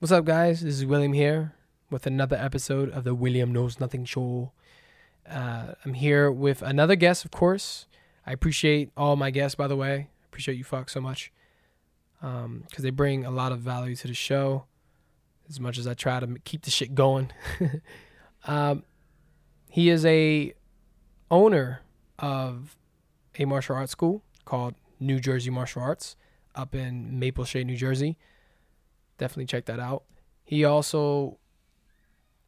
What's up, guys? This is William here with another episode of the William Knows Nothing Show. Uh, I'm here with another guest, of course. I appreciate all my guests, by the way. Appreciate you, fuck, so much. Because um, they bring a lot of value to the show as much as I try to keep the shit going. um, he is a owner of a martial arts school called New Jersey Martial Arts up in Maple Shade, New Jersey. Definitely check that out. He also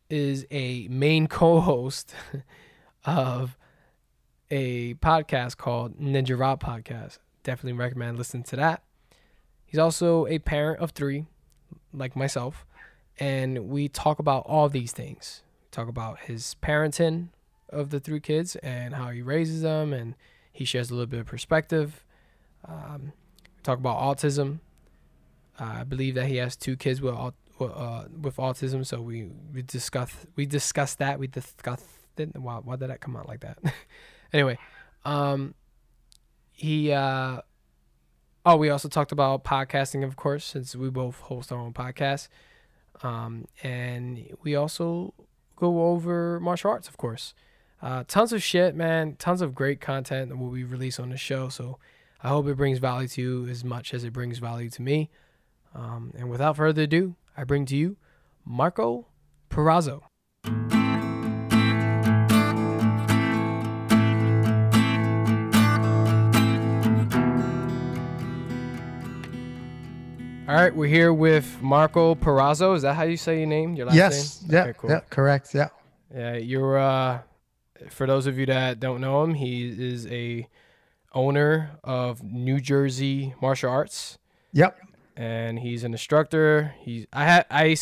is a main co-host of a podcast called Ninja Rob Podcast. Definitely recommend listening to that. He's also a parent of three, like myself, and we talk about all these things. We talk about his parenting of the three kids and how he raises them, and he shares a little bit of perspective. Um, we talk about autism. I believe that he has two kids with uh, with autism, so we we discuss we discussed that. We discussed it. Why did that come out like that? anyway, um, he uh, oh, we also talked about podcasting, of course, since we both host our own podcast. Um, and we also go over martial arts, of course. Uh, tons of shit, man. Tons of great content that will be released on the show. So I hope it brings value to you as much as it brings value to me. Um, and without further ado, I bring to you Marco Perazzo. All right, we're here with Marco Perazzo. Is that how you say your name? Your last yes. name? Yeah. Okay, cool. Yeah. Correct. Yeah. Yeah, you're. Uh, for those of you that don't know him, he is a owner of New Jersey Martial Arts, Yep. And he's an instructor. He's I had I.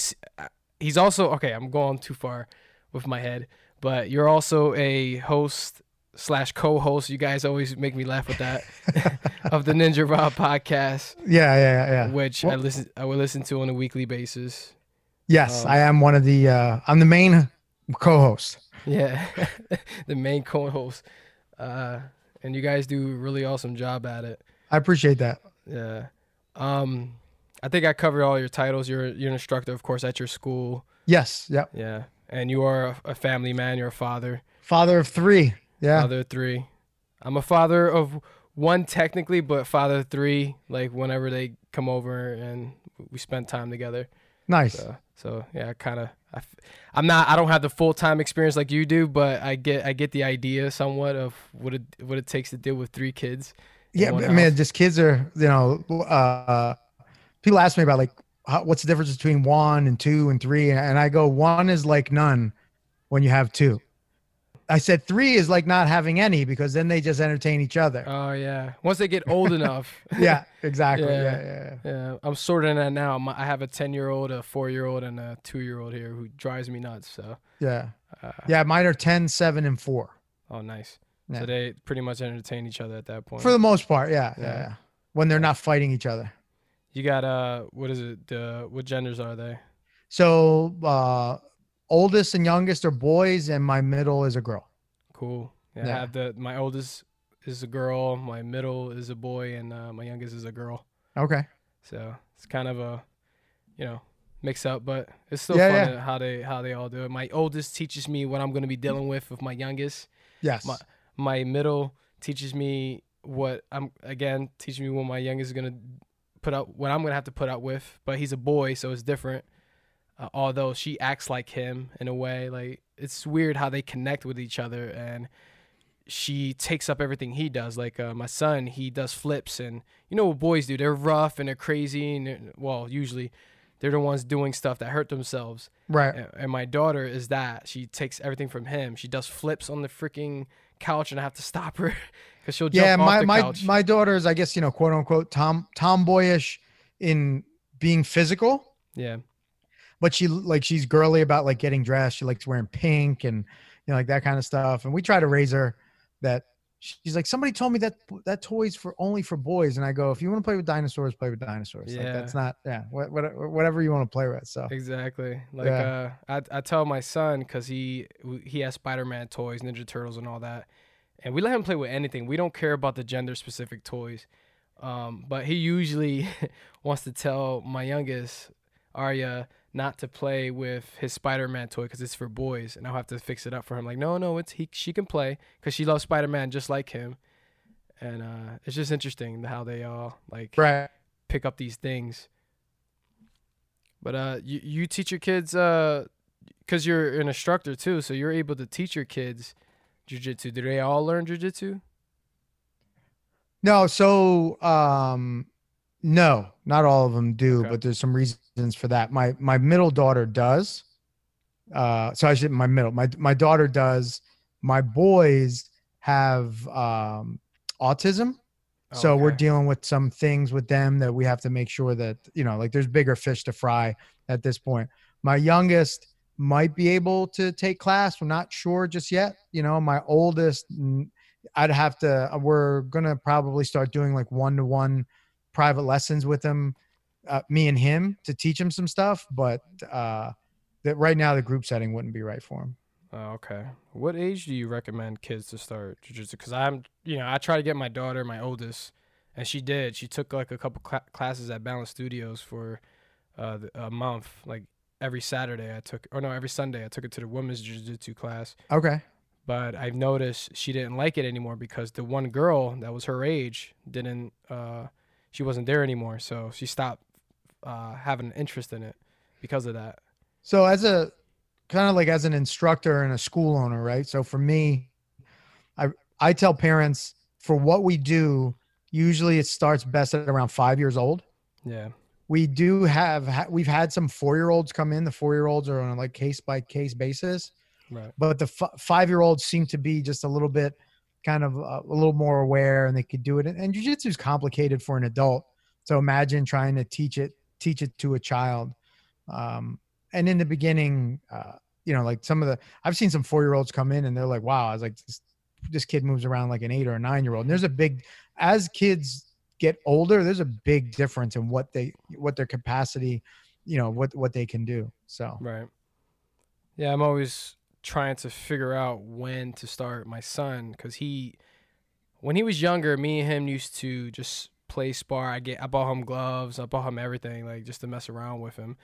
He's also okay. I'm going too far with my head, but you're also a host slash co-host. You guys always make me laugh with that of the Ninja Rob podcast, Yeah. Yeah. Yeah. yeah. which I listen I will listen to on a weekly basis. Yes, um, I am one of the. Uh, I'm the main co-host. Yeah, the main co-host, uh, and you guys do a really awesome job at it. I appreciate that. Yeah. Um, I think I covered all your titles. You're you're an instructor, of course, at your school. Yes. Yep. Yeah, and you are a, a family man. You're a father, Father of three. Yeah. father of three. I'm a father of one technically, but father of three. Like whenever they come over and we spend time together. nice. So, so yeah, kind of. I'm not. I don't have the full time experience like you do, but I get. I get the idea somewhat of what it what it takes to deal with three kids. yeah. Man, house. just kids are. You know. Uh, people ask me about like how, what's the difference between one and two and three, and I go one is like none when you have two. I said three is like not having any because then they just entertain each other. Oh yeah. Once they get old enough. yeah. Exactly. Yeah. Yeah. Yeah. yeah. Yeah, I'm sorting that now. I have a 10 year old, a four year old, and a two year old here who drives me nuts. So, Yeah. uh, Yeah. Mine are 10, 7, and four. oh, nice. Yeah. So they pretty much entertain each other at that point. For the most part. Yeah. Yeah. yeah. When they're not fighting each other. You got uh, what is it? The what genders are they? So uh oldest and youngest are boys and my middle is a girl. Cool. Yeah, I have the my oldest is a girl, my middle is a boy, and uh, my youngest is a girl. Okay. So it's kind of a, you know, mix up, but it's still Yeah, fun yeah. how they how they all do it. My oldest teaches me what I'm gonna be dealing with with my youngest. Yes. My- my middle teaches me what I'm again teaching me what my youngest is gonna put up what I'm gonna have to put up with. But he's a boy, so it's different. Uh, although she acts like him in a way, like it's weird how they connect with each other, and she takes up everything he does. Like uh, my son, he does flips, and you know what boys do? They're rough and they're crazy, and they're- well, usually they're the ones doing stuff that hurt themselves. right. And, and my daughter is that she takes everything from him. She does flips on the freaking couch, and I have to stop her because she'll jump Yeah, my the my couch. my daughter is I guess, you know, quote unquote tom tomboyish in being physical, yeah, but she like she's girly about like getting dressed. She likes wearing pink and you know like that kind of stuff. And we try to raise her that she's like somebody told me that that toy's for only for boys and I go if you want to play with dinosaurs play with dinosaurs. Like Yeah. that's not yeah, what, what, whatever you want to play with. So exactly. Like Yeah. uh, I I tell my son because he he has Spider Man toys, Ninja Turtles, and all that, and we let him play with anything. We don't care about the gender specific toys. Um, but he usually wants to tell my youngest, Arya not to play with his Spider-Man toy because it's for boys, and I'll have to fix it up for him. Like, no, no, it's he. She can play because she loves Spider-Man just like him, and uh, it's just interesting how they all like Right. pick up these things. But uh, you you teach your kids uh, because you're an instructor too, so you're able to teach your kids jujitsu. Do they all learn jujitsu? No, so um no, not all of them do, Okay. but there's some reasons for that. My my middle daughter does. Uh so I should my middle my my daughter does. My boys have um autism. So we're dealing with some things with them that we have to make sure that, you know, like there's bigger fish to fry at this point. My youngest might be able to take class. We're not sure just yet. You know, my oldest, I'd have to, we're going to probably start doing like one to one private lessons with him, uh, me and him to teach him some stuff. But uh, that right now, the group setting wouldn't be right for him. Oh, okay. What age do you recommend kids to start jujitsu? Because I'm, you know, I try to get my daughter, my oldest, and she did. She took like a couple cla classes at Balance Studios for uh, the- a month. Like every Saturday, I took, or no, every Sunday, I took her to the women's jujitsu class. Okay. But I've noticed she didn't like it anymore because the one girl that was her age didn't, uh, she wasn't there anymore. So she stopped uh, having an interest in it because of that. So as a kind of like as an instructor and a school owner, right? So for me, I I tell parents for what we do, usually it starts best at around five years old. Yeah. We do have we've had some four year olds come in. The four year olds are on a like case by case basis, Right. but the f- five year olds seem to be just a little bit kind of uh, a little more aware and they could do it. And, and jujitsu is complicated for an adult. So imagine trying to teach it teach it to a child. Um, and in the beginning, uh, you know, like some of the I've seen some four year olds come in and they're like, wow, I was like, this, this kid moves around like an eight or a nine year old. And there's a big as kids get older, there's a big difference in what they what their capacity, you know, what what they can do. So Right. Yeah, I'm always trying to figure out when to start my son because he, when he was younger, me and him used to just play spar. I get, I bought him gloves, I bought him everything, like just to mess around with him.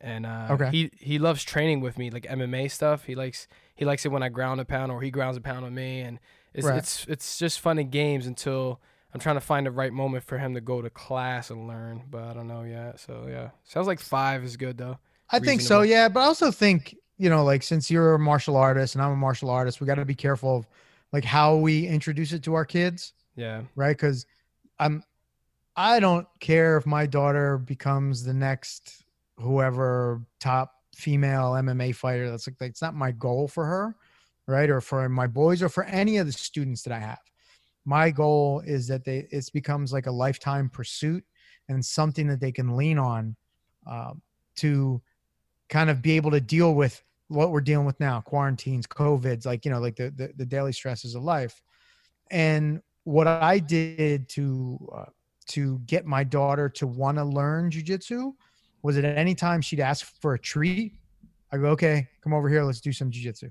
And uh, Okay. he he loves training with me, like MMA stuff. He likes he likes it when I ground a pound or he grounds a pound on me, and it's Right. it's it's just fun and games until. I'm trying to find the right moment for him to go to class and learn, but I don't know yet. So yeah, sounds like five is good though. I think so, yeah. But I also think, you know, like since you're a martial artist and I'm a martial artist, we got to be careful of like how we introduce it to our kids, Yeah, right? Because I'm, I don't care if my daughter becomes the next whoever top female MMA fighter. That's like that's not my goal for her, right? Or for my boys or for any of the students that I have. My goal is that they it becomes like a lifetime pursuit and something that they can lean on um, to kind of be able to deal with what we're dealing with now quarantines covids like you know like the the, the daily stresses of life. And what i did to uh, to get my daughter to want to learn jujitsu was that at any time she'd ask for a treat i go okay come over here let's do some jujitsu.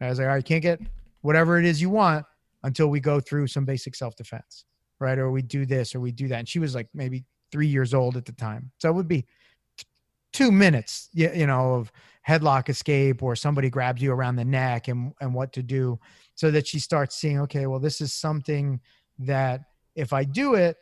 I was like all right can't get whatever it is you want until we go through some basic self-defense right? Or we do this or we do that. And she was like maybe three years old at the time. So it would be two minutes you, you know of headlock escape or somebody grabs you around the neck and and what to do so that she starts seeing okay well this is something that if i do it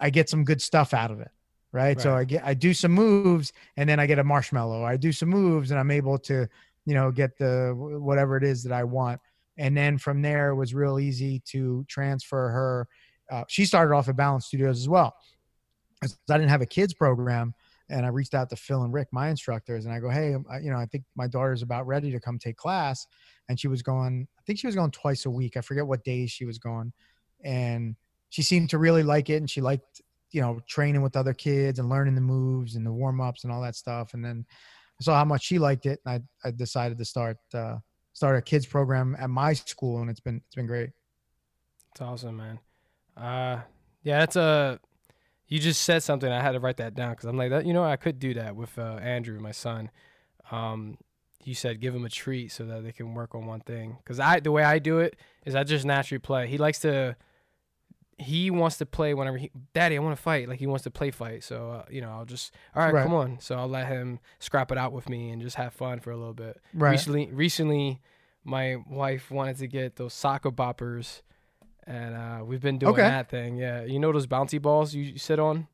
i get some good stuff out of it right, so i get i do some moves and then i get a marshmallow. I do some moves and i'm able to you know get the whatever it is that i want. And then from there it was real easy to transfer her uh, she started off at balance studios as well i didn't have a kids program and I reached out to Phil and Rick, my instructors, and I go, hey, I, you know, I think my daughter's about ready to come take class, and she was going, I think she was going twice a week. I forget what days she was going, and she seemed to really like it, and she liked, you know, training with other kids and learning the moves and the warm ups and all that stuff. And then I saw how much she liked it, and I, I decided to start uh, start a kids program at my school, and it's been it's been great. it's awesome, man. Uh, yeah, that's a. You just said something. I had to write that down because I'm like that. You know, I could do that with uh, Andrew, my son. Um, you said give him a treat so that they can work on one thing. Because I, the way I do it is I just naturally play. He likes to. he wants to play whenever he, Daddy, I want to fight. Like he wants to play fight. So uh, you know, I'll just, all right, Right. come on. So I'll let him scrap it out with me and just have fun for a little bit. Right. Recently, recently, my wife wanted to get those Socker Boppers, and uh, we've been doing Okay. that thing. Yeah, you know those bouncy balls you, sit on.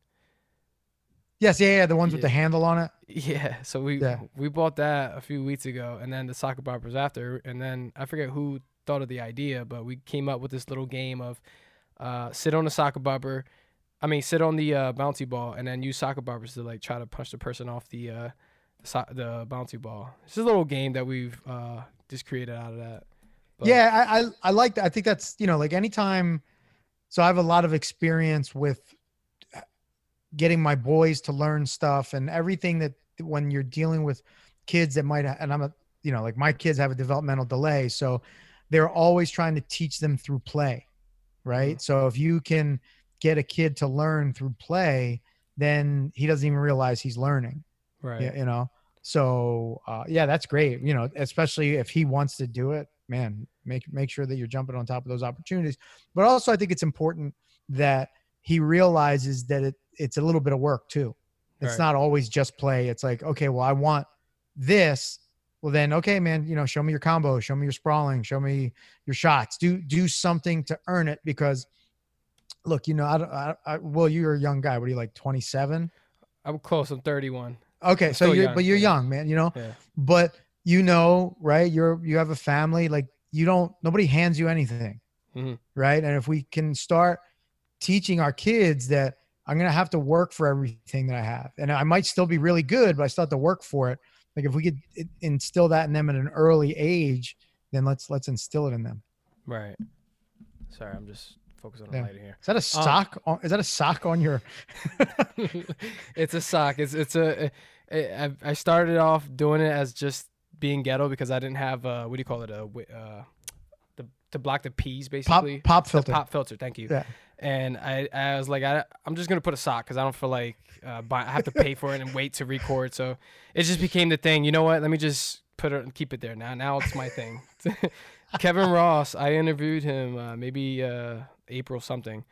Yes, yeah, yeah, the ones with the handle on it. Yeah, so we Yeah. we bought that a few weeks ago, and then the Socker Boppers after, and then I forget who thought of the idea, but we came up with this little game of uh, sit on the Socker Bopper, I mean sit on the uh, bouncy ball, and then use Socker Boppers to like try to punch the person off the uh, the, so- the bouncy ball. It's a little game that we've uh, just created out of that. But- yeah, I, I I like that. I think that's you know like anytime. So I have a lot of experience with getting my boys to learn stuff and everything that when you're dealing with kids that might and I'm a you know like my kids have a developmental delay, so they're always trying to teach them through play, right? So if you can get a kid to learn through play, then he doesn't even realize he's learning. right. Yeah, you know. So uh, yeah, that's great. You know, especially if he wants to do it, man, make make sure that you're jumping on top of those opportunities. But also, I think it's important that he realizes that it it's a little bit of work too. It's Right. not always just play. It's like, okay, well, I want this. Well, then, okay, man, you know, show me your combo, show me your sprawling, show me your shots. Do do something to earn it because. Look, you know, I, I, I well, you're a young guy. What are you like, 27? I'm close. I'm 31. Okay, so you're young, but you're yeah. young, man. You know, Yeah. but you know, right? You're you have a family. Like you don't. Nobody hands you anything, Mhm. right? And if we can start teaching our kids that I'm gonna have to work for everything that I have, and I might still be really good, but I still have to work for it. Like if we could instill that in them at an early age, then let's let's instill it in them. Right. Sorry, I'm just focusing on Yeah. the light here. Is that a sock? on, is that a sock on your? it's a sock. It's it's a. I I started off doing it as just being ghetto because I didn't have uh what do you call it a uh the to block the peas basically. pop The filter. pop filter. Thank you. Yeah. And I I was like I I'm just gonna put a sock because I don't feel like uh buy, I have to pay for it and wait to record. So it just became the thing. You know what? Let me just put it and keep it there now. Now it's my thing. Kevin Ross. I interviewed him uh, maybe uh April something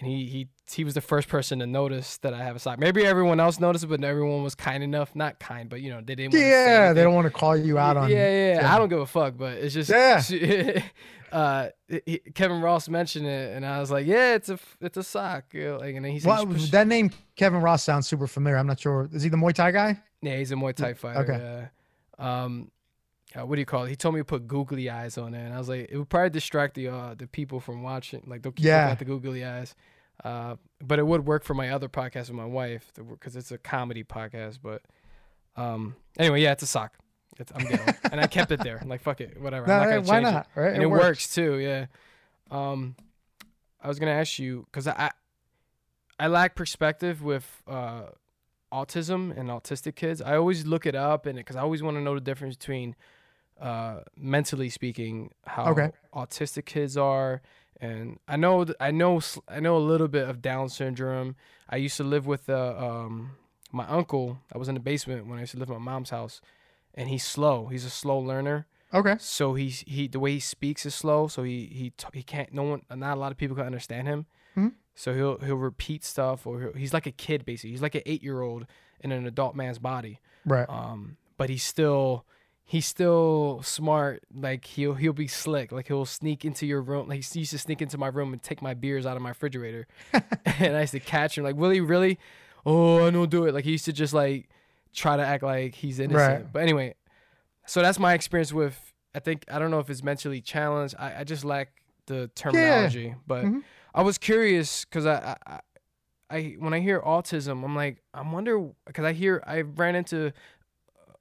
and he he he was the first person to notice that I have a sock. Maybe everyone else noticed, but everyone was kind enough. Not kind, but you know they didn't. Yeah, they don't want to call you out on. Yeah, yeah, yeah. I don't give a fuck, but it's just Yeah. uh, he- Kevin Ross mentioned it, and I was like, yeah, it's a it's a sock. You know, like, and then he said, Well, "You that name Kevin Ross sounds super familiar. I'm not sure. Is he the Muay Thai guy? yeah, he's a Muay Thai fighter. okay. Yeah. Um, uh, what do you call it? He told me to put googly eyes on it, and I was like, it would probably distract the uh, the people from watching. Like they'll keep looking Yeah. at the googly eyes. Uh, but it would work for my other podcast with my wife because it's a comedy podcast. But um, anyway, yeah, it's a sock. It's, I'm ghetto. and I kept it there. I'm Like fuck it, whatever. No, not why change it. not? Right? and it, works. too. Yeah. Um, I was gonna ask you because I, I lack perspective with uh, autism and autistic kids. I always look it up and because I always want to know the difference between, uh, mentally speaking, how Okay. autistic kids are. And I know th- I know I know a little bit of Down syndrome. I used to live with uh, um, my uncle. I was in the basement when I used to live at my mom's house, and he's slow. He's a slow learner. Okay. So he's he the way he speaks is slow. So he he he can't. No one, not a lot of people can understand him. Mhm. So he'll he'll repeat stuff, or he'll, he's like a kid basically. He's like an eight year old in an adult man's body. Right. Um, but he's still he's still smart. Like he'll he'll be slick. Like he'll sneak into your room. Like he used to sneak into my room and take my beers out of my refrigerator. and I used to catch him. Like Willie, really? Oh, I don't do it. Like he used to just like try to act like he's innocent. Right. But anyway, so that's my experience with. I think I don't know if it's mentally challenged. I, I just lack the terminology. yeah. But Mhm. I was curious because I, I, I, I when I hear autism, I'm like, I wonder because I hear I ran into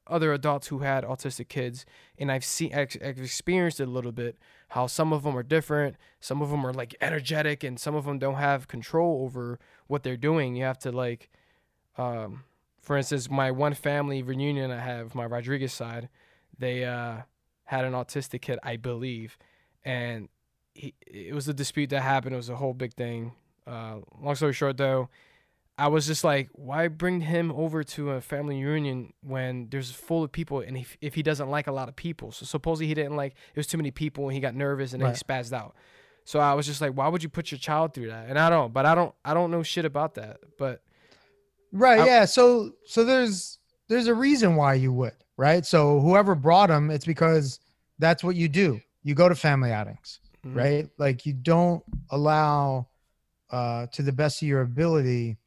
other adults who had autistic kids, and I've seen I've experienced it a little bit. How some of them are different, some of them are like energetic, and some of them don't have control over what they're doing. You have to like, um, for instance, my one family reunion I have, my Rodriguez side, they uh, had an autistic kid, I believe, and he, it was a dispute that happened. It was a whole big thing. Uh, long story short, though, I was just like, why bring him over to a family reunion when there's full of people, and if, if he doesn't like a lot of people, so supposedly he didn't like it was too many people, and he got nervous and then he spazzed out. So I was just like, why would you put your child through that? And I don't, but I don't, I don't know shit about that. But Right. I- yeah. So so there's there's a reason why you would, right? So whoever brought him, it's because that's what you do. You go to family outings, Mhm. right? Like you don't allow uh to the best of your ability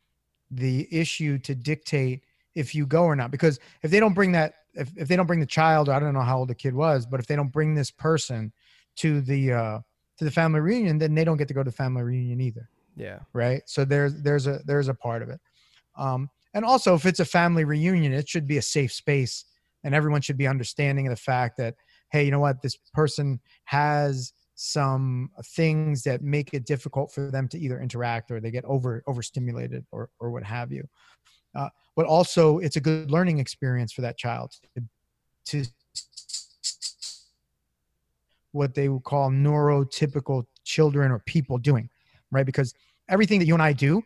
the issue to dictate if you go or not. Because if they don't bring that if, if they don't bring the child, I don't know how old the kid was, but if they don't bring this person to the uh to the family reunion, then they don't get to go to the family reunion either. Yeah, right? So there's there's a there's a part of it. Um and also if it's a family reunion it should be a safe space and everyone should be understanding of the fact that hey you know what? This person has some things that make it difficult for them to either interact or they get over overstimulated or or what have you. Uh, but also it's a good learning experience for that child to, to what they would call neurotypical children or people doing right? Because everything that you and i do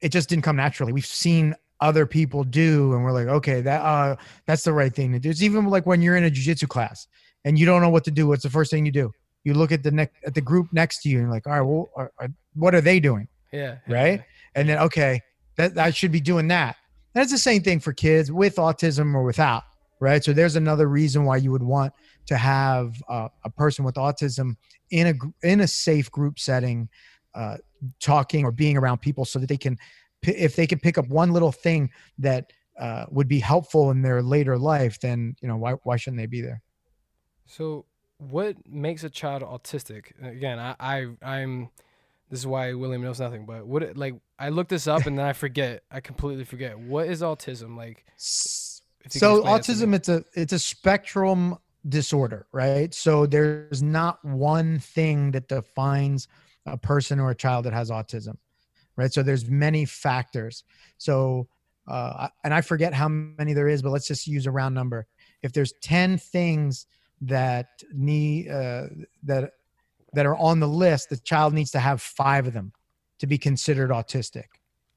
it just didn't come naturally. We've seen other people do and we're like okay that uh that's the right thing to do. It's even like when you're in a jiu-jitsu class and you don't know what to do what's the first thing you do you look at the next at the group next to you and you're like all right well are, are, what are they doing? Yeah, yeah, right? And then okay that i should be doing that. That's the same thing for kids with autism or without right? So there's another reason why you would want to have uh, a person with autism in a in a safe group setting uh, talking or being around people so that they can if they can pick up one little thing that uh, would be helpful in their later life then you know why, why shouldn't they be there? So, what makes a child autistic? Again, I, I I'm. This is why William knows nothing. But what it- like I looked this up and then I forget. I completely forget. What is autism like? S- If you can so explain it to autism it's a it's a spectrum disorder right so there's not one thing that defines a person or a child that has autism right so there's many factors so uh, and i forget how many there is but let's just use a round number if there's 10 things that need uh, that that are on the list the child needs to have five of them to be considered autistic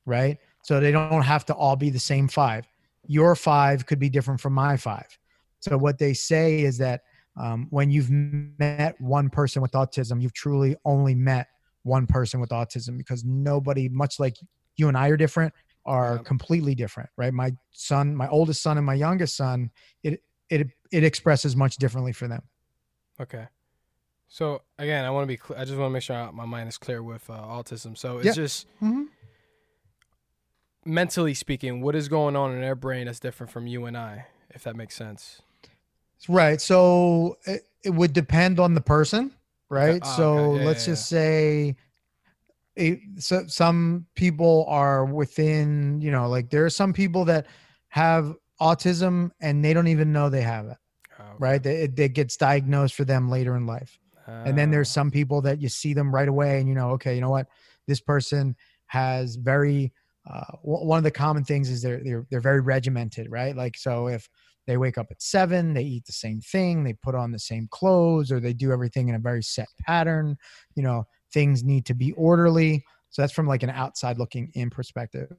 right so they don't have to all be the same five your five could be different from my five. So what they say is that um, when you've met one person with autism, you've truly only met one person with autism because nobody, much like you and I are different, are completely different, right? My son, my oldest son, and my youngest son, it it it expresses much differently for them. Okay. So again, I want to be. Cl- I just want to make sure my mind is clear with uh, autism. So it's Yeah. just Mm-hmm. mentally speaking, what is going on in their brain that's different from you and I, if that makes sense. Right. So it, it would depend on the person, right? Ah, so okay. Yeah, let's yeah, just say it, so, some people are within, you know, like there are some people that have autism and they don't even know they have it, Oh, okay. right? It, it gets diagnosed for them later in life. And then there's Ah, some people that you see them right away and you know, okay, you know what? This person has very uh, w- one of the common things is they're, they're they're very regimented, right? Like so if they wake up at seven, they eat the same thing, they put on the same clothes, or they do everything in a very set pattern. You know, things need to be orderly. So that's from like an outside looking in perspective.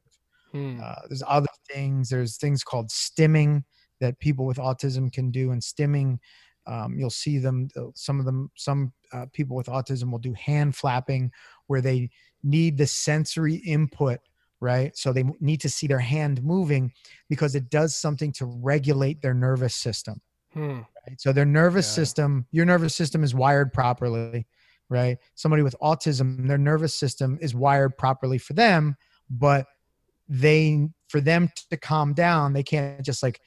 Hmm. Uh, there's other things. There's things called stimming that people with autism can do, and stimming, um, you'll see them. uh, Some of them, some uh, people with autism will do hand flapping, where they need the sensory input, right? So they need to see their hand moving because it does something to regulate their nervous system. Hmm. Right? So their nervous Yeah. system, your nervous system is wired properly, right? Somebody with autism, their nervous system is wired properly for them, but they for them to calm down, they can't just like,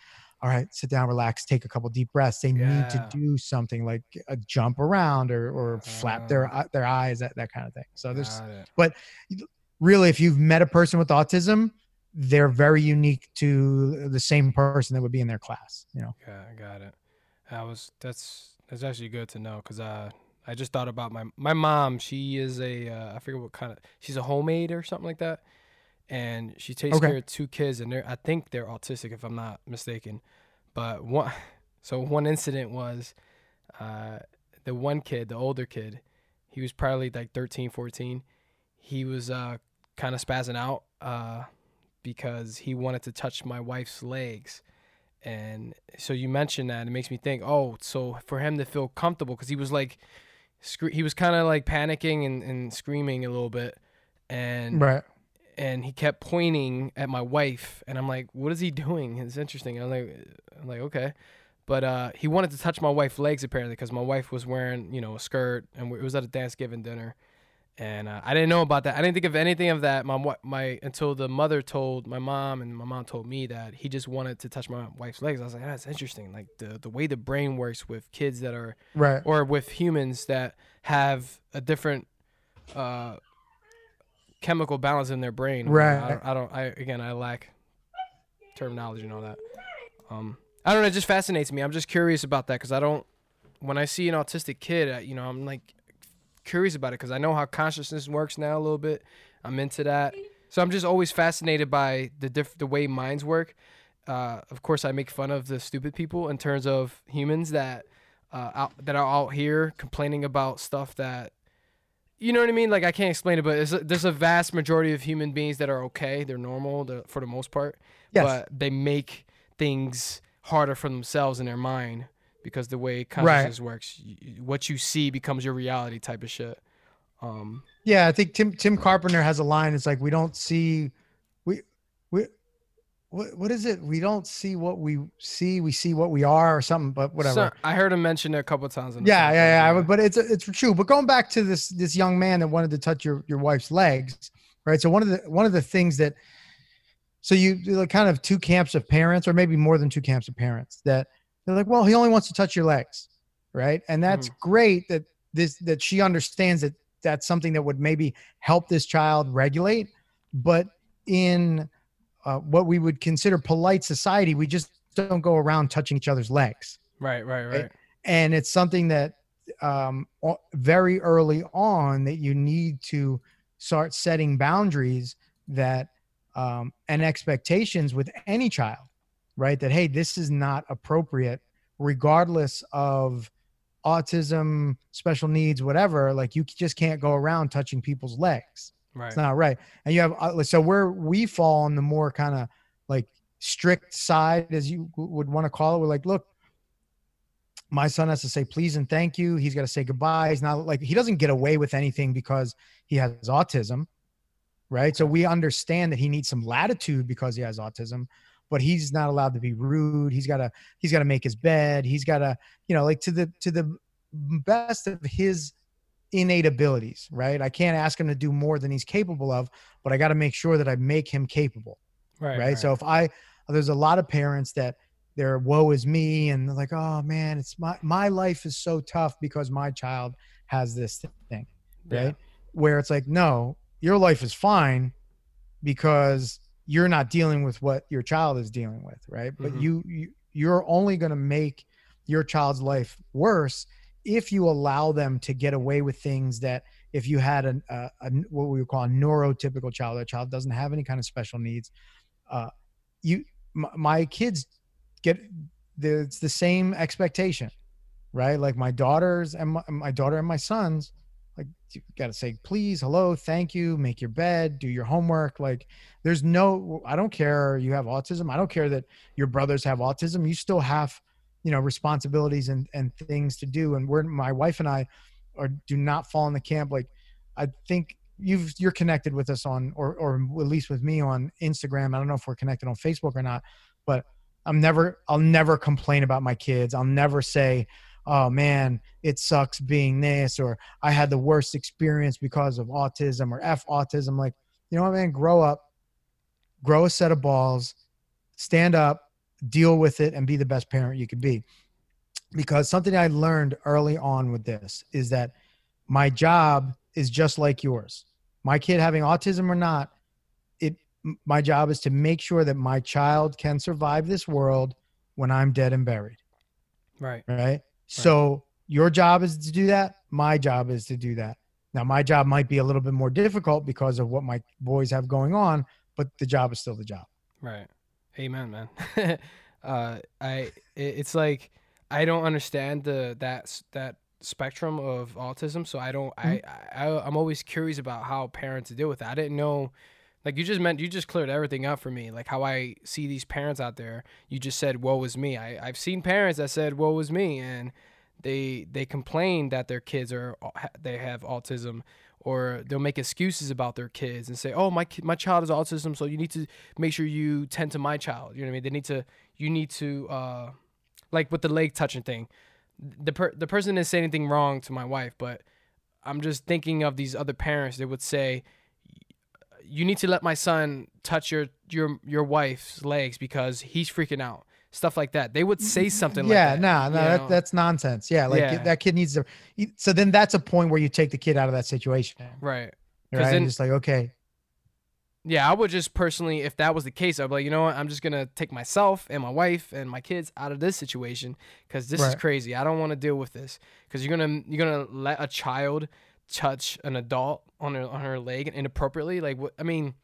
all right, sit down, relax, take a couple deep breaths. They need to do something like a jump around or or flap their Ah. their eyes, that that kind of thing. So there's but really, if you've met a person with autism, they're very unique to the same person that would be in their class. You know. yeah i got it. I was that's that's actually good to know because I I just thought about my my mom. She is a uh, I forget what kind of she's a homemaid or something like that, and she takes Okay. care of two kids, and they're I think they're autistic if I'm not mistaken. But one so one incident was uh, the one kid, the older kid, he was probably like 13, 14. He was uh, kind of spazzing out uh, because he wanted to touch my wife's legs. And so you mentioned that, it makes me think, oh, so for him to feel comfortable, because he was like, scre- he was kind of like panicking and, and screaming a little bit, and Right. And he kept pointing at my wife, and I'm like, what is he doing? It's interesting. I'm like, I'm like, okay. But uh, he wanted to touch my wife's legs apparently because my wife was wearing, you know, a skirt, and it was at a Thanksgiving dinner, and uh, I didn't know about that. I didn't think of anything of that. My my until the mother told my mom, and my mom told me that he just wanted to touch my wife's legs. I was like, "Ah, that's interesting. Like the the way the brain works with kids that are Right. or with humans that have a different uh, chemical balance in their brain. Right. I don't, I don't. I again, I lack terminology and all that. Um, I don't know. It just fascinates me. I'm just curious about that because I don't. When I see an autistic kid, you know, I'm like curious about it because I know how consciousness works now a little bit. I'm into that, so I'm just always fascinated by the diff- the way minds work. Uh, of course, I make fun of the stupid people in terms of humans that uh, out, that are out here complaining about stuff that you know what I mean. Like I can't explain it, but it's a, there's a vast majority of human beings that are okay. They're normal the, for the most part, Yes. but they make things harder for themselves in their mind because the way consciousness works, y- what you see becomes your reality type of shit. Um, Yeah, I think Tim Tim Carpenter has a line. It's like we don't see, we we what what is it? We don't see what we see. We see what we are, or something. But whatever. so- I heard him mention it a couple times. In the yeah, yeah, yeah. But it's it's true. But going back to this this young man that wanted to touch your your wife's legs, right? So one of the one of the things that so you like kind of two camps of parents, or maybe more than two camps of parents that they're like, well, he only wants to touch your legs, right? And that's mm-hmm. great that this that she understands that that's something that would maybe help this child regulate, but in uh, what we would consider polite society, we just don't go around touching each other's legs. Right, right, right. and it's something that um, very early on that you need to start setting boundaries that um, and expectations with any child right? That hey this is not appropriate regardless of autism special needs whatever like you just can't go around touching people's legs Right. it's not right. And you have uh, so where we fall on the more kind of like strict side, as you would want to call it. We're like, look, my son has to say please and thank you. He's got to say goodbye. He's not like he doesn't get away with anything because he has autism, right? So we understand that he needs some latitude because he has autism, but he's not allowed to be rude. He's got to he's got to make his bed. He's got to you know like to the to the best of his innate abilities, right? I can't ask him to do more than he's capable of, but I got to make sure that I make him capable, right, right? So if I, there's a lot of parents that they're woe is me and they're like, oh man, it's my my life is so tough because my child has this thing, Yeah. right? Where it's like, no, your life is fine because you're not dealing with what your child is dealing with, right? But Mhm. you, you you're only going to make your child's life worse if you allow them to get away with things that if you had an, a, a what we would call a neurotypical child, a child doesn't have any kind of special needs, uh, you my, my kids get the, it's the same expectation, right? Like my daughters and my, my daughter and my sons, like you got to say please, hello, thank you, make your bed, do your homework. Like there's no, I don't care you have autism. I don't care that your brothers have autism. You still have you know responsibilities and and things to do. And we're my wife and i are do not fall in the camp like i think you've you're connected with us on or or at least with me on instagram. I don't know if we're connected on facebook or not but i'm never i'll never complain about my kids. I'll never say oh man it sucks being this or i had the worst experience because of autism or f autism. Like you know what man? Grow up grow a set of balls stand up deal with it and be the best parent you could be. Because something i learned early on with this is that my job is just like yours. My kid having autism or not it my job is to make sure that my child can survive this world when i'm dead and buried. Right. right. So your job is to do that. My job is to do that. Now my job might be a little bit more difficult because of what my boys have going on but the job is still the job. Right. Amen, man. uh, I it, it's like I don't understand the that that spectrum of autism, so I don't. I, I I'm always curious about how parents deal with it. I didn't know. Like you just meant you just cleared everything up for me. Like how I see these parents out there. You just said, "Woe is me." I I've seen parents that said, "Woe is me," and they they complain that their kids are they have autism or they'll make excuses about their kids and say, "Oh, my my child is autism, so you need to make sure you tend to my child." You know what I mean? They need to you need to uh, like with the leg touching thing. The per- the person didn't say anything wrong to my wife, but I'm just thinking of these other parents. They would say, "You need to let my son touch your your your wife's legs because he's freaking out." Stuff like that. They would say mm, something yeah, like that. Yeah, no, no, that, that's nonsense. Yeah, like Yeah. that kid needs to. So then that's a point where you take the kid out of that situation, Right. right? then- and just like, okay, Yeah, I would just personally, if that was the case, I'd be like, you know what, I'm just gonna take myself and my wife and my kids out of this situation because this is crazy. I don't want to deal with this because you're gonna you're gonna let a child touch an adult on her on her leg inappropriately. Like, what? I mean,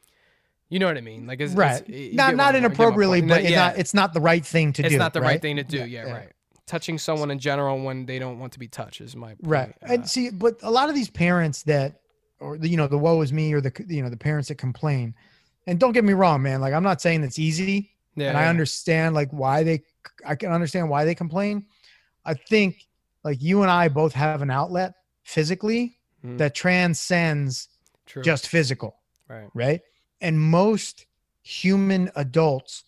you know what I mean? Like, it's, right, it's, not not I'm- you get my inappropriately, but it's yeah, not it's not the right thing to it's do. It's not the right? right thing to do. Yeah, Yeah, yeah. right. Touching someone in general when they don't want to be touched is my point. right Uh, and see but a lot of these parents that or the, you know the woe is me or the you know the parents that complain and don't get me wrong man like i'm not saying it's easy yeah, and i understand like why they i can understand why they complain i think like you and i both have an outlet physically Mhm. that transcends True. just physical right. right and most human adults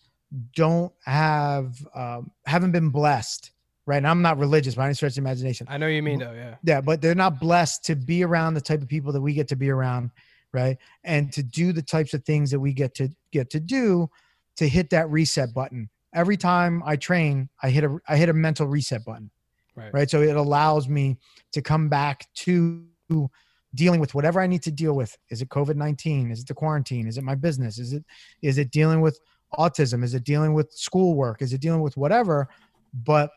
don't have um, haven't been blessed right and i'm not religious by any stretch of the imagination I know what you mean though. Yeah. yeah but they're not blessed to be around the type of people that we get to be around right and to do the types of things that we get to get to do to hit that reset button every time i train i hit a i hit a mental reset button Right. right so it allows me to come back to dealing with whatever i need to deal with. Is it covid-19 is it the quarantine? Is it my business? Is it is it dealing with autism? Is it dealing with schoolwork? Is it dealing with whatever? But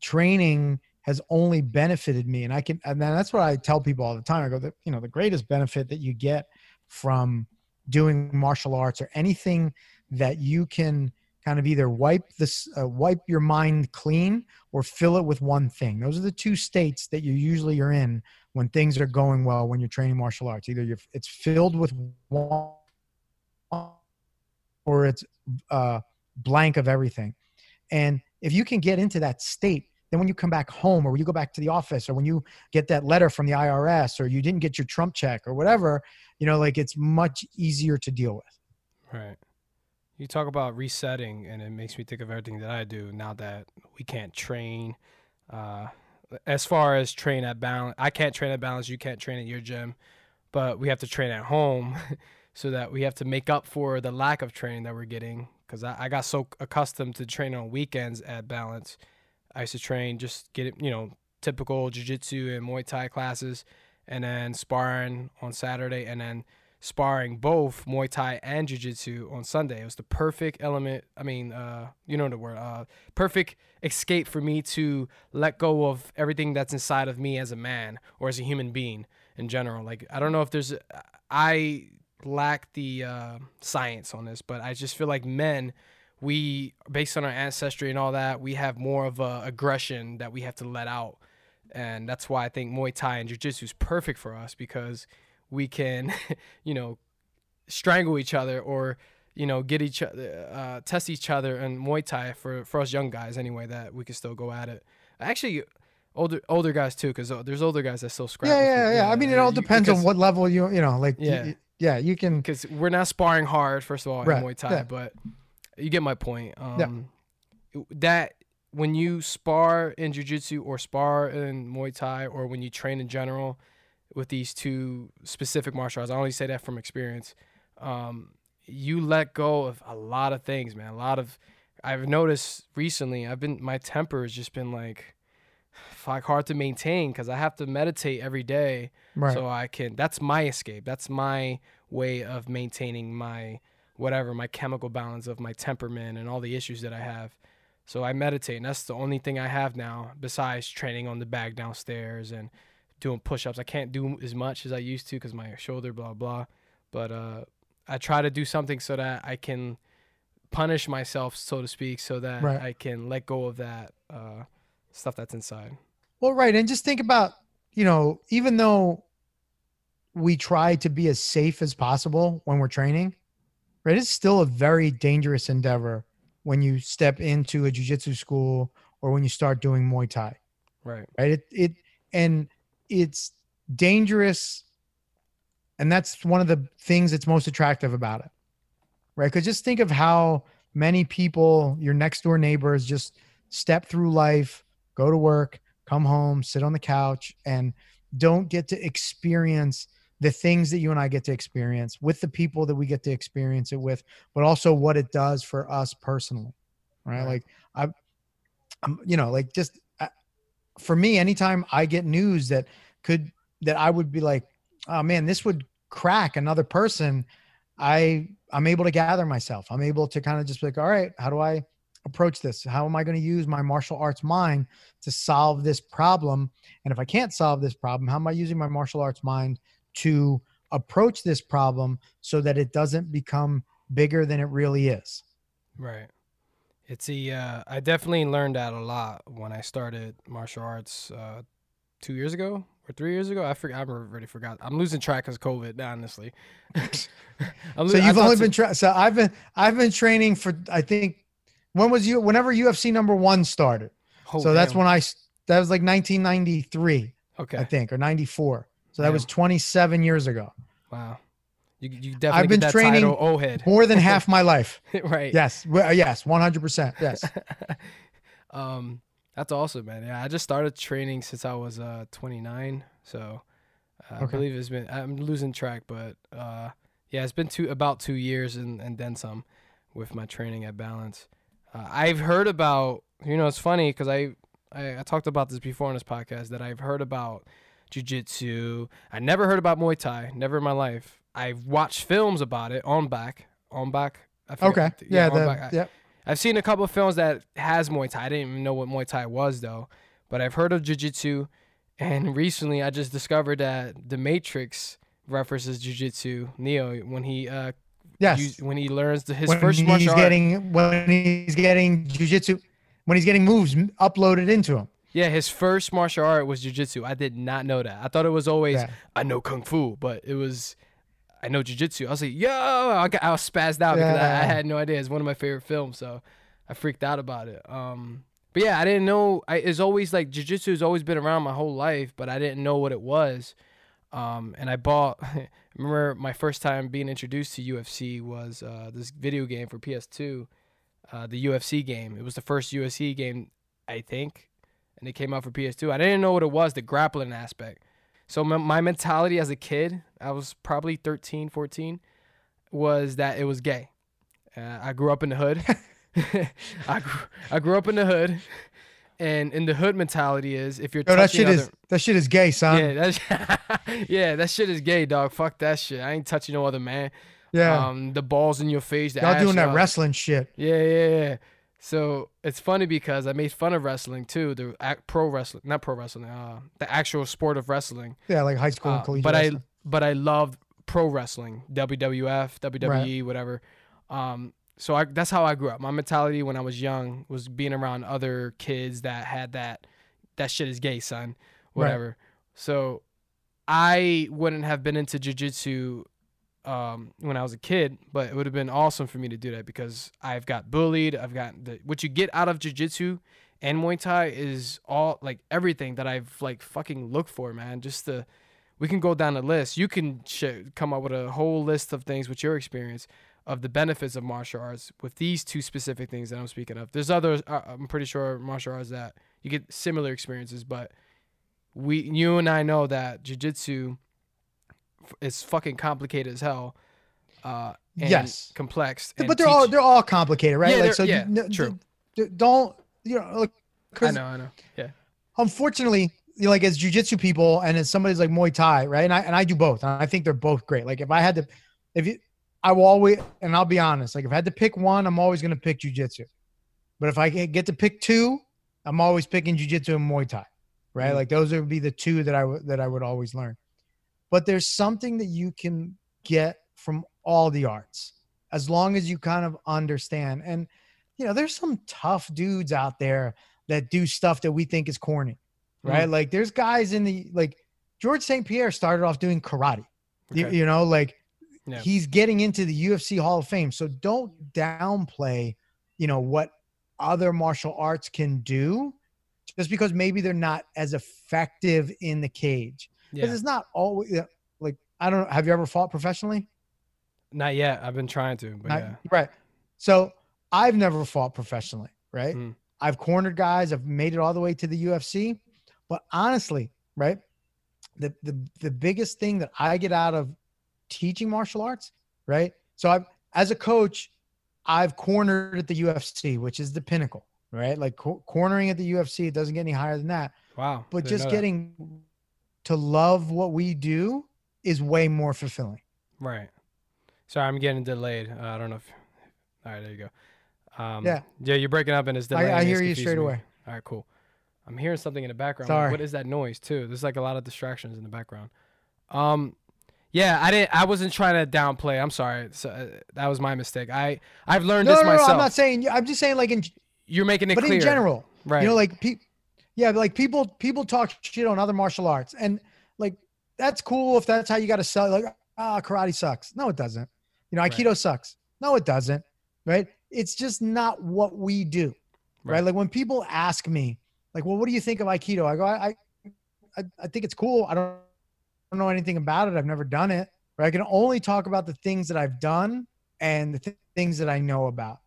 training has only benefited me. And i can and that's what i tell people all the time. I go that you know the greatest benefit that you get from doing martial arts or anything that you can kind of either wipe this uh, wipe your mind clean or fill it with one thing. Those are the two states that you usually are in when things are going well when you're training martial arts either you're it's filled with or it's uh, blank of everything and if you can get into that state then when you come back home or when you go back to the office or when you get that letter from the irs or you didn't get your trump check or whatever you know like it's much easier to deal with Right. You talk about resetting, and it makes me think of everything that I do now that we can't train. Uh, as far as train at balance, I can't train at balance. You can't train at your gym, but we have to train at home, so that we have to make up for the lack of training that we're getting. Because I, I got so accustomed to training on weekends at balance, I used to train just get it, you know, typical jiu-jitsu and Muay Thai classes, and then sparring on Saturday, and then sparring both Muay Thai and Jiu Jitsu on Sunday. It was the perfect element. I mean, uh, you know the word. Uh, perfect escape for me to let go of everything that's inside of me as a man or as a human being in general. Like I don't know if there's. I lack the uh, science on this, but I just feel like men. We, based on our ancestry and all that, we have more of a aggression that we have to let out, and that's why I think Muay Thai and Jiu Jitsu is perfect for us because we can, you know, strangle each other or you know get each other, uh, test each other in Muay Thai for for us young guys anyway that we can still go at it. Actually, older older guys too, because there's older guys that still scrap. yeah yeah yeah i mean it all depends on what level you you know like Yeah. yeah yeah you can because we're not sparring hard first of all Right, in Muay Thai, yeah. but you get my point. Yeah. Um, That when you spar in Jiu-Jitsu or spar in Muay Thai or when you train in general with these two specific martial arts, I only say that from experience. Um, you let go of a lot of things, man. A lot of I've noticed recently. I've been my temper has just been like fuck hard to maintain because I have to meditate every day right so I can. That's my escape. That's my way of maintaining my whatever my chemical balance of my temperament and all the issues that I have. So I meditate, and that's the only thing I have now besides training on the bag downstairs and doing push-ups. I can't do as much as I used to because my shoulder, blah blah. But uh, I try to do something so that I can punish myself, so to speak, so that Right. I can let go of that uh, stuff that's inside. Well, right. And just think about, you know, even though we try to be as safe as possible when we're training, right? It's still a very dangerous endeavor when you step into a jujitsu school or when you start doing Muay Thai, Right. right it it and it's dangerous and that's one of the things that's most attractive about it right because just think of how many people your next door neighbors just step through life go to work come home sit on the couch and don't get to experience the things that you and I get to experience with the people that we get to experience it with but also what it does for us personally right, Right. like I I'm you know like just uh, for me anytime I get news that could that I would be like oh man this would crack another person. I I'm able to gather myself. I'm able to kind of just be like all right how do I approach this? How am I going to use my martial arts mind to solve this problem? And if I can't solve this problem how am I using my martial arts mind to approach this problem so that it doesn't become bigger than it really is? Right. It's a. Uh, I definitely learned that a lot when I started martial arts uh, two years ago or three years ago. I forgot. I already forgot. I'm losing track because COVID. Honestly. I'm so you've only been tra- so I've been I've been training for I think when was you whenever UFC number one started. Oh, so that's when I that was like 1993 Okay. I think or 94. So that was 27 years ago. Wow. You you definitely been get that training title, O head. More than half my life. right. Yes. Yes. 100%. Yes. um, that's awesome, man. Yeah, I just started training since I was uh 29, so uh, I believe it's been. I'm losing track, but uh, yeah, it's been two about two years and and then some with my training at Balance. Uh, I've heard about. You know, it's funny because I, I I talked about this before on this podcast that I've heard about jujitsu. I never heard about Muay Thai, never in my life. I've watched films about it on back, on back. Okay. Yeah. on The. I- yeah. I've seen a couple of films that has Muay Thai. I didn't even know what Muay Thai was though, but I've heard of Jiu-Jitsu, and recently I just discovered that The Matrix references Jiu-Jitsu. Neo when he uh Yes. when he learns the, his when first he's martial art. getting when he's getting jujitsu, when he's getting moves uploaded into him. Yeah, his first martial art was Jiu-Jitsu. I did not know that. I thought it was always Yeah. I know kung fu, but it was I know Jiu-Jitsu. I was like, yo, I, got, I was spazzed out because I, I had no idea. It's one of my favorite films, so I freaked out about it. Um, but yeah, I didn't know. I, it's always like Jiu-Jitsu has always been around my whole life, but I didn't know what it was. Um, and I bought. remember my first time being introduced to UFC was uh, this video game for PS2, uh, the UFC game. It was the first UFC game, I think, and it came out for PS2. I didn't know what it was, the grappling aspect. So my, my mentality as a kid, I was probably 13, 14, was that it was gay. Uh, I grew up in the hood. I grew, I grew up in the hood, and in the hood mentality is if you're Yo, that shit other, is that shit is gay, son. yeah, that's yeah, that shit is gay, dog. Fuck that shit. I ain't touching no other man. Yeah. Um, the balls in your face. The Y'all doing that wrestling shit. Yeah, yeah, yeah. So it's funny because I made fun of wrestling too, the ac- pro wrestling, not pro wrestling, uh, the actual sport of wrestling. Yeah, like high school Uh, but I, but I loved pro wrestling, WWF, WWE, whatever. Um, so I, that's how I grew up. My mentality when I was young was being around other kids that had that, that shit is gay, son, Right. whatever. So I wouldn't have been into jujitsu um, when I was a kid, but it would have been awesome for me to do that because I've got bullied. I've got the, what you get out of jujitsu and Muay Thai is all like everything that I've like fucking looked for, man. Just the, we can go down the list. You can sh- come up with a whole list of things with your experience of the benefits of martial arts with these two specific things that I'm speaking of. There's others, uh, I'm pretty sure martial arts that you get similar experiences, but we, you and I know that jujitsu is fucking complicated as hell. Uh, and Yes. complex. but they're all they're all complicated, right? Yeah, like so yeah, true. don't you know I know, I know. Yeah. unfortunately, you know, like as jujitsu people and as somebody's like Muay Thai, right? And I and I do both. And I think they're both great. Like if I had to if you I will always and I'll be honest, like if I had to pick one, I'm always gonna pick jujitsu. But if I get to pick two, I'm always picking jujitsu and Muay Thai. Right? Mhm. Like those would be the two that I would that I would always learn. But there's something that you can get from all the arts as long as you kind of understand. And you know, there's some tough dudes out there that do stuff that we think is corny, mm. right? Like there's guys in the like George St. Pierre started off doing karate. You, you know, like Yeah. he's getting into the UFC Hall of Fame. So don't downplay, you know, what other martial arts can do just because maybe they're not as effective in the cage. Because Yeah. it's not always like I don't know. Have you ever fought professionally? Not yet. I've been trying to, but Not- yeah. Right. So I've never fought professionally, right? Mm. I've cornered guys, I've made it all the way to the UFC. But honestly, right? The the the biggest thing that I get out of teaching martial arts, right? So I've as a coach, I've cornered at the UFC, which is the pinnacle, right? Like co- cornering at the UFC, it doesn't get any higher than that. Wow. But just getting that. To love what we do is way more fulfilling. Right. Sorry, I'm getting delayed. Uh, I don't know if. All right, there you go. Um, Yeah. Yeah, you're breaking up and it's delayed. I, I hear you straight me. away. All right, cool. I'm hearing something in the background. Like, Sorry. what is that noise too? There's like a lot of distractions in the background. Um, yeah, I didn't. I wasn't trying to downplay. I'm sorry. So, uh, that was my mistake. I I've learned No, this no, no, myself. I'm not saying. I'm just saying, like in, you're making it clear. but clear. in general, right? you know, like pe- yeah, like people people talk shit on other martial arts, and like that's cool if that's how you got to sell. Like, ah, karate sucks. No, it doesn't. You know, Right. aikido sucks. No, it doesn't. Right? It's just not what we do. Right? Right. Like when people ask me, like, well, what do you think of aikido? I go, I, I, I, I think it's cool. I don't, I don't know anything about it. I've never done it. Right? I can only talk about the things that I've done and the th- things that I know about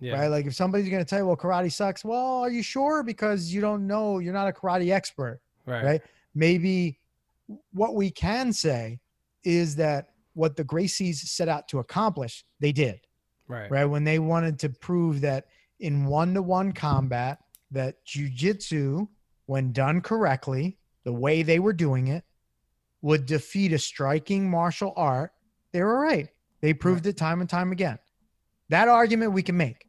yeah. right? Like if somebody's going to tell you, well, karate sucks. Well, are you sure? Because you don't know, you're not a karate expert, Right. right? Maybe what we can say is that what the Gracies set out to accomplish, they did, Right. right? When they wanted to prove that in one-to-one combat, that jujitsu, when done correctly, the way they were doing it, would defeat a striking martial art. They were right. They proved it time and time again. That argument we can make.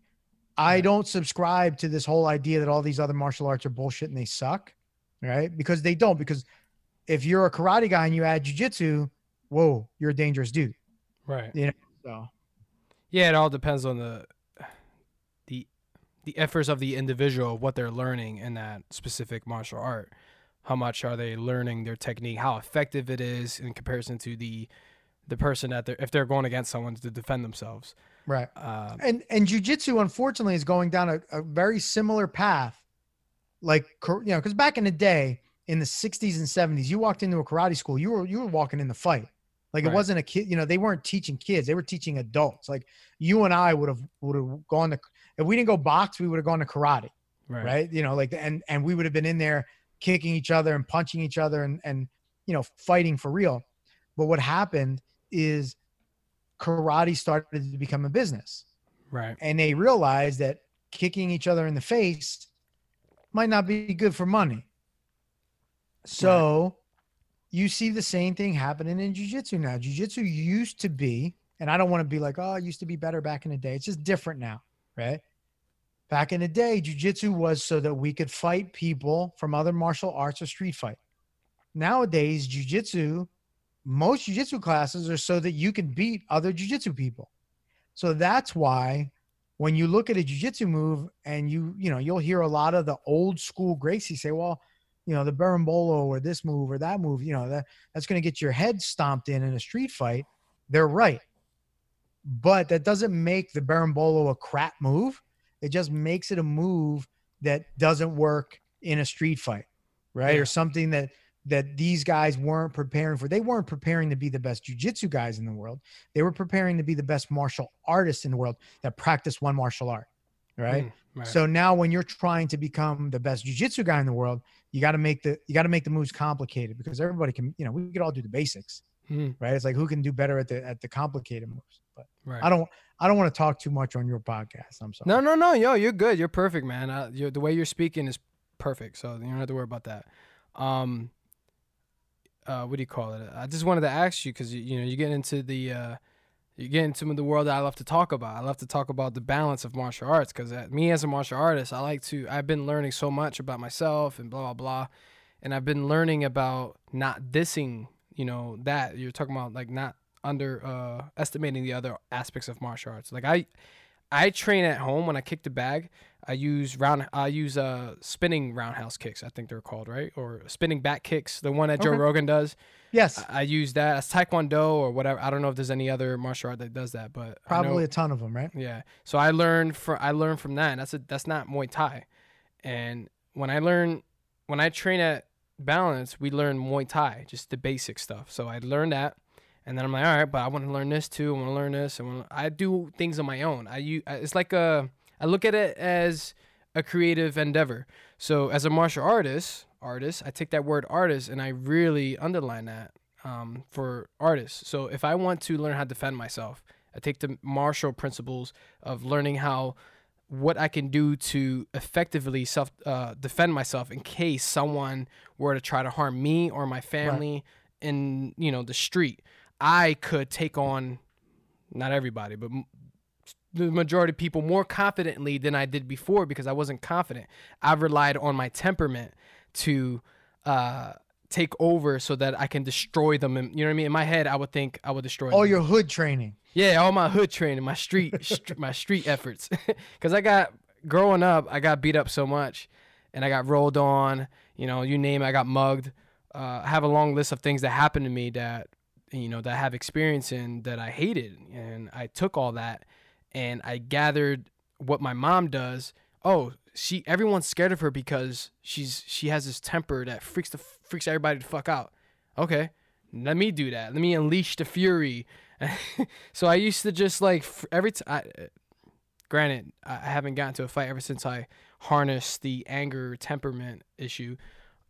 I don't subscribe to this whole idea that all these other martial arts are bullshit and they suck, right? Because they don't. Because if you're a karate guy and you add jujitsu, whoa, you're a dangerous dude. Right. You So Yeah, it all depends on the the the efforts of the individual, what they're learning in that specific martial art. How much are they learning their technique? How effective it is in comparison to the the person that they're if they're going against someone to defend themselves. right. Um, And and jujitsu, unfortunately, is going down a, a very similar path. Like you know, because back in the day, in the '60s and '70s, you walked into a karate school, you were you were walking in the fight. Like it Right. wasn't a kid, you know, they weren't teaching kids, they were teaching adults. Like you and I would have would have gone to if we didn't go box, we would have gone to karate, right. right? You know, like and and we would have been in there kicking each other and punching each other and and you know fighting for real. But what happened is karate started to become a business Right. and they realized that kicking each other in the face might not be good for money. So you see the same thing happening in jiu-jitsu now. Jiu-jitsu used to be, and I don't want to be like, oh, it used to be better back in the day. It's just different now, right? Back in the day, jiu-jitsu was so that we could fight people from other martial arts or street fight. Nowadays, jiu-jitsu, most jiu-jitsu classes are so that you can beat other jiu-jitsu people. So that's why when you look at a jiu-jitsu move and you, you know, you'll hear a lot of the old school Gracie say, well, you know, the Berimbolo or this move or that move, you know, that that's going to get your head stomped in in a street fight. They're right. But that doesn't make the Berimbolo a crap move. It just makes it a move that doesn't work in a street fight, right? Yeah. Or something that that these guys weren't preparing for. They weren't preparing to be the best jujitsu guys in the world. They were preparing to be the best martial artists in the world that practice one martial art, right? Mm, right. So now when you're trying to become the best jujitsu guy in the world, you got to make the you got to make the moves complicated because everybody can, you know, we could all do the basics, Mm, right? It's like who can do better at the at the complicated moves. But right. I don't I don't want to talk too much on your podcast. I'm sorry. No, no, no, yo, you're good. You're perfect, man. Uh, you're, the way you're speaking is perfect, so you don't have to worry about that. Um, uh, what do you call it? I just wanted to ask you because you, you know you get into the uh, you get into the world that I love to talk about. I love to talk about the balance of martial arts because me as a martial artist, I like to. I've been learning so much about myself and blah blah blah, and I've been learning about not dissing. You know that you're talking about like not under uh, estimating the other aspects of martial arts. Like I, I train at home when I kick the bag. I use round. I use uh spinning roundhouse kicks. I think they're called right or spinning back kicks. The one that Joe Okay. Rogan does. Yes, I, I use that as Taekwondo or whatever. I don't know if there's any other martial art that does that, but I know- probably a ton of them, right? yeah. So I learned from I learned from that. And that's a that's not Muay Thai, and when I learn, when I train at Balance, we learn Muay Thai, just the basic stuff. So I learned that, and then I'm like, all right, but I want to learn this too. I want to learn this. I want. I do things on my own. I use. It's like a. I look at it as a creative endeavor. So as a martial artist, artist, I take that word artist and I really underline that um, for artists. So if I want to learn how to defend myself, I take the martial principles of learning how what I can do to effectively self uh, defend myself in case someone were to try to harm me or my family in you know the street. I could take on not everybody, but the majority of people more confidently than I did before because I wasn't confident. I relied on my temperament to uh, take over so that I can destroy them. And, you know what I mean? In my head, I would think I would destroy All them. your hood training. Yeah, all my hood training, my street, str- my street efforts. Because I got growing up, I got beat up so much, and I got rolled on. You know, you name it, I got mugged. Uh, I have a long list of things that happened to me that you know that I have experience in that I hated, and I took all that, and I gathered what my mom does. Oh, she everyone's scared of her because she's she has this temper that freaks the freaks everybody the fuck out. Okay, let me do that. Let me unleash the fury. so I used to just like every time. Granted, I haven't gotten to a fight ever since I harnessed the anger temperament issue.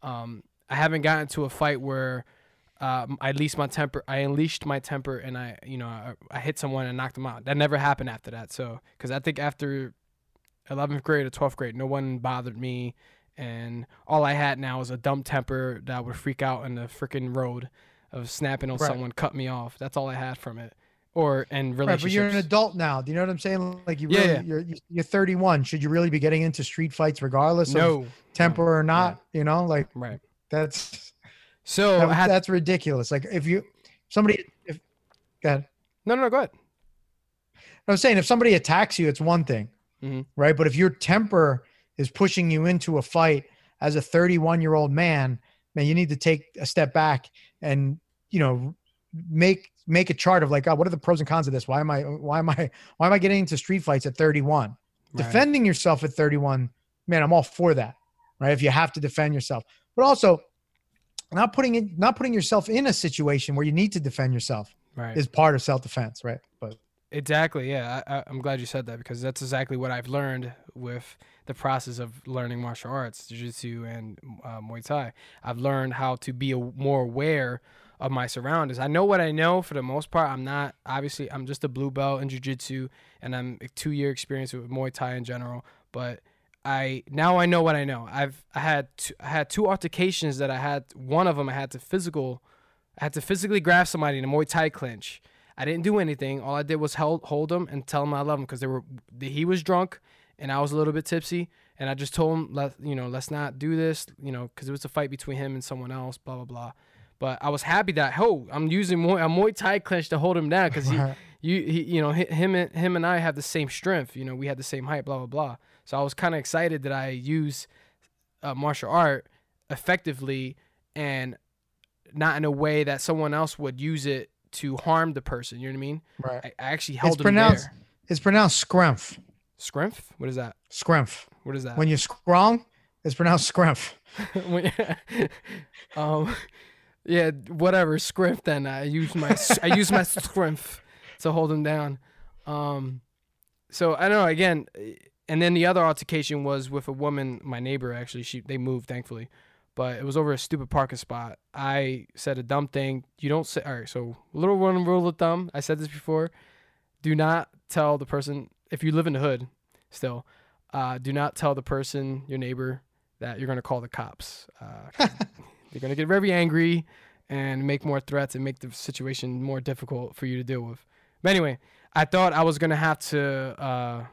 Um, I haven't gotten to a fight where um, I unleashed my temper. I unleashed my temper, and I, you know, I, I hit someone and knocked them out. That never happened after that. So, because I think after 11th grade or 12th grade, no one bothered me, and all I had now was a dumb temper that would freak out in the freaking road of snapping on Right. someone, cut me off. That's all I had from it. Or Right, relationships. but you're an adult now. Do you know what I'm saying? Like you Yeah, really, yeah. you're you're 31. Should you really be getting into street fights regardless of temper or not? You know, like right. that's So that- had that's ridiculous. Like if you somebody if go ahead. no, no, no. Go ahead. I was saying if somebody attacks you, it's one thing, Mhm. right? But if your temper is pushing you into a fight as a 31 year old man, man, you need to take a step back and you know make make a chart of like, oh, what are the pros and cons of this? Why am I why am I why am I getting into street fights at 31? Right. Defending yourself at 31, man, I'm all for that, right? If you have to defend yourself, but also not putting it not putting yourself in a situation where you need to defend yourself Right. is part of self defense, right? But Exactly. Yeah, I, I'm glad you said that because that's exactly what I've learned with the process of learning martial arts, jiu-jitsu and uh, Muay Thai. I've learned how to be a, more aware of my surroundings. I know what I know for the most part. I'm not obviously. I'm just a blue belt in jiu-jitsu, and I'm a two-year experience with Muay Thai in general. But I now I know what I know. I've I had two, I had two altercations that I had. One of them I had to physical. I had to physically grab somebody in a Muay Thai clinch. I didn't do anything. All I did was hold hold him and tell him I love him because they were he was drunk and I was a little bit tipsy. And I just told him let you know let's not do this you know because it was a fight between him and someone else. Blah blah blah. But I was happy that oh I'm using Muay, a Muay Thai clinch to hold him down because he, you he, you know him and him and I have the same strength. You know we had the same height. Blah blah blah. So I was kind of excited that I use uh, martial art effectively and not in a way that someone else would use it to harm the person. You know what I mean? right. I, I actually held It's pronounced there. it's pronounced scrumph. Scrumph? What is that? Scrumph. What is that? When you're strong, it's pronounced scrumph. Um, yeah, whatever. Scrimp. Then I use my I use my scrimp to hold him down. Um, so I don't know. Again, and then the other altercation was with a woman, my neighbor. Actually, she they moved thankfully, but it was over a stupid parking spot. I said a dumb thing. You don't say. All right. So little one rule of thumb. I said this before. Do not tell the person if you live in the hood. Still, uh, do not tell the person your neighbor that you're gonna call the cops. Uh, they're gonna get very angry and make more threats and make the situation more difficult for you to deal with. But anyway, I thought I was gonna have to uh,